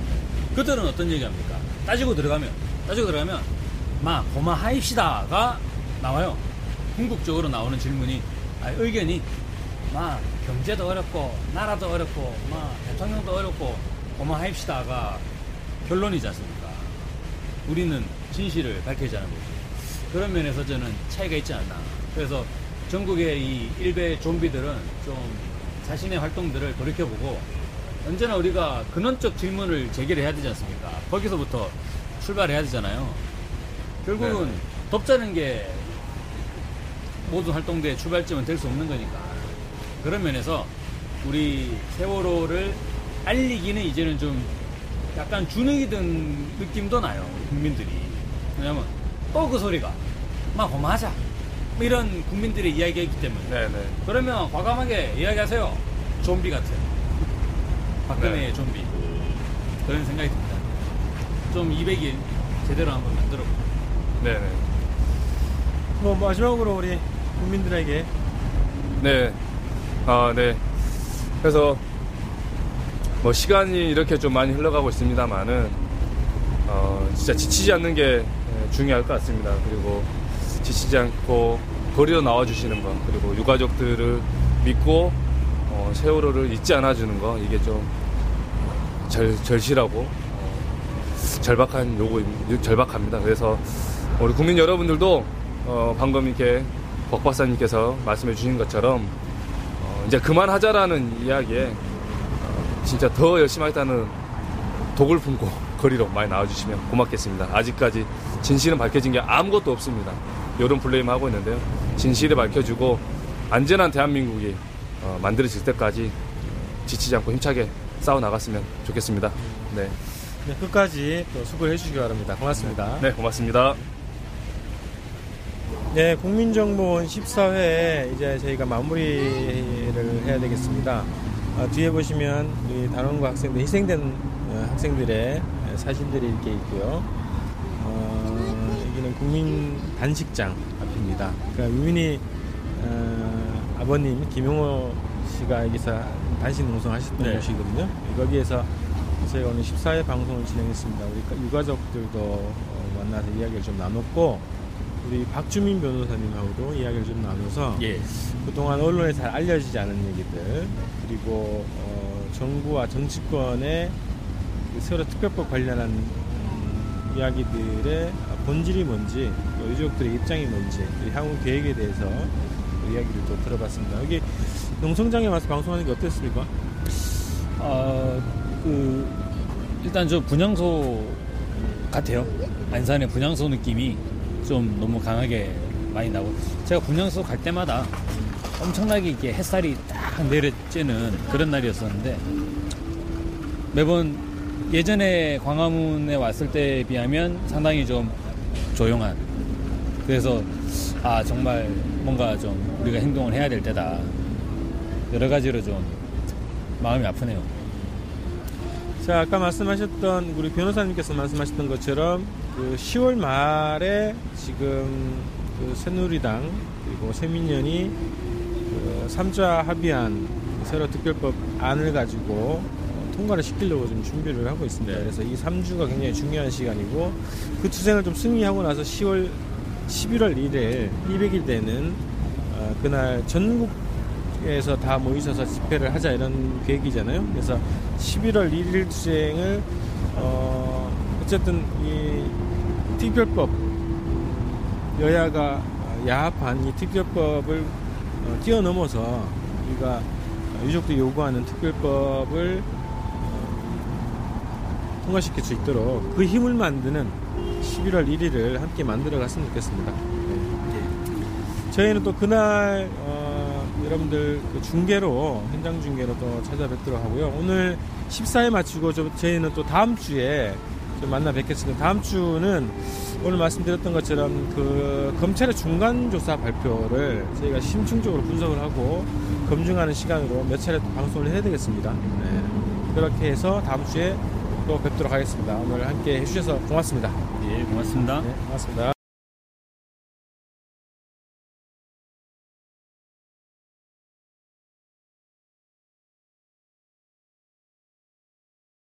그들은 어떤 얘기합니까? 따지고 들어가면, 따지고 들어가면, 마, 고마하입시다가 나와요. 궁극적으로 나오는 질문이, 아, 의견이, 마, 경제도 어렵고, 나라도 어렵고, 마, 대통령도 어렵고, 고마하입시다가 결론이지 않습니까? 우리는 진실을 밝혀자는 거죠. 그런 면에서 저는 차이가 있지 않나. 그래서 전국의 이 일베 좀비들은 좀 자신의 활동들을 돌이켜보고 언제나 우리가 근원적 질문을 제기를 해야 되지 않습니까? 거기서부터 출발해야 되잖아요. 결국은 네네. 덥자는 게 모든 활동대의 출발점은 될 수 없는 거니까. 그런 면에서 우리 세월호를 알리기는 이제는 좀 약간 주눅이 든 느낌도 나요. 우리 국민들이. 왜냐면 또그 소리가 막 고마하자. 뭐 이런 국민들의 이야기가 있기 때문에. 네네. 그러면 과감하게 이야기하세요. 좀비 같은. 박근혜의 네. 좀비. 그런 생각이 듭니다. 좀 200일 제대로 한번 만들어 보죠. 네네. 뭐 마지막으로 우리 국민들에게 네. 아, 네. 그래서 뭐 시간이 이렇게 좀 많이 흘러가고 있습니다만은 어, 진짜 지치지 않는 게 예, 중요할 것 같습니다. 그리고 지치지 않고 거리로 나와 주시는 거 그리고 유가족들을 믿고 어, 세월호를 잊지 않아 주는 거 이게 좀 절, 절실하고 어, 절박한 요구 절박합니다. 그래서 우리 국민 여러분들도 어, 방금 이렇게 박 박사님께서 말씀해 주신 것처럼 어, 이제 그만하자라는 이야기에 어, 진짜 더 열심히 하겠다는 독을 품고 거리로 많이 나와주시면 고맙겠습니다. 아직까지 진실은 밝혀진 게 아무것도 없습니다. 이런 플레임 하고 있는데요. 진실을 밝혀주고 안전한 대한민국이 어, 만들어질 때까지 지치지 않고 힘차게 싸워 나갔으면 좋겠습니다. 네, 네, 끝까지 또 수고해 주시기 바랍니다. 고맙습니다. 네 고맙습니다. 네, 국민정보원 14회 이제 저희가 마무리를 해야 되겠습니다. 어, 뒤에 보시면 우리 단원고 학생들 희생된 어, 학생들의 사진들이 이렇게 있고요. 어, 여기는 국민 단식장 앞입니다. 그러니까 유민희 어, 아버님 김용호 씨가 여기서 단식 농성하셨던 네. 곳이거든요. 거기에서 저희가 오늘 14회 방송을 진행했습니다. 우리 유가족들도 어, 만나서 이야기를 좀 나눴고 우리 박주민 변호사님하고도 이야기를 좀 나눠서 예. 그동안 언론에 잘 알려지지 않은 얘기들 그리고 어, 정부와 정치권의 그 세월호 특별법 관련한 음, 이야기들의 본질이 뭔지 또 유족들의 입장이 뭔지 그리고 향후 계획에 대해서 그 이야기를 또 들어봤습니다. 여기 농성장에 와서 방송하는 게 어땠습니까? 아, 그, 일단 저 분향소 같아요. 안산의 분향소 느낌이 좀 너무 강하게 많이 나고. 제가 분향소 갈 때마다 엄청나게 이렇게 햇살이 딱 내려쬐는 그런 날이었었는데 매번 예전에 광화문에 왔을 때에 비하면 상당히 좀 조용한. 그래서 아 정말 뭔가 좀 우리가 행동을 해야 될 때다. 여러 가지로 좀 마음이 아프네요. 자, 아까 말씀하셨던 우리 변호사님께서 말씀하셨던 것처럼 그 10월 말에 지금 그 새누리당 그리고 새민련이 그 3자 합의안 새로 특별법 안을 가지고 어, 통과를 시키려고 좀 준비를 하고 있습니다. 그래서 이 3주가 굉장히 중요한 시간이고 그 투쟁을 좀 승리하고 나서 10월 11월 1일 200일 되는 어, 그날 전국에서 다 모이셔서 집회를 하자 이런 계획이잖아요. 그래서 11월 1일 투쟁을 어, 어쨌든 이 특별법 여야가 야합한 이 특별법을 어, 뛰어넘어서 우리가 유족들이 요구하는 특별법을 어, 통과시킬 수 있도록 그 힘을 만드는 11월 1일을 함께 만들어 갔으면 좋겠습니다. 네. 저희는 또 그날 어, 여러분들 그 중계로 현장 중계로 또 찾아뵙도록 하고요. 오늘 14회 마치고 저, 저희는 또 다음 주에 좀 만나 뵙겠습니다. 다음 주는 오늘 말씀드렸던 것처럼 그 검찰의 중간 조사 발표를 저희가 심층적으로 분석을 하고 검증하는 시간으로 몇 차례 또 방송을 해야 되겠습니다. 네. 그렇게 해서 다음 주에 또 뵙도록 하겠습니다. 오늘 함께 해주셔서 고맙습니다. 예, 고맙습니다. 네, 고맙습니다.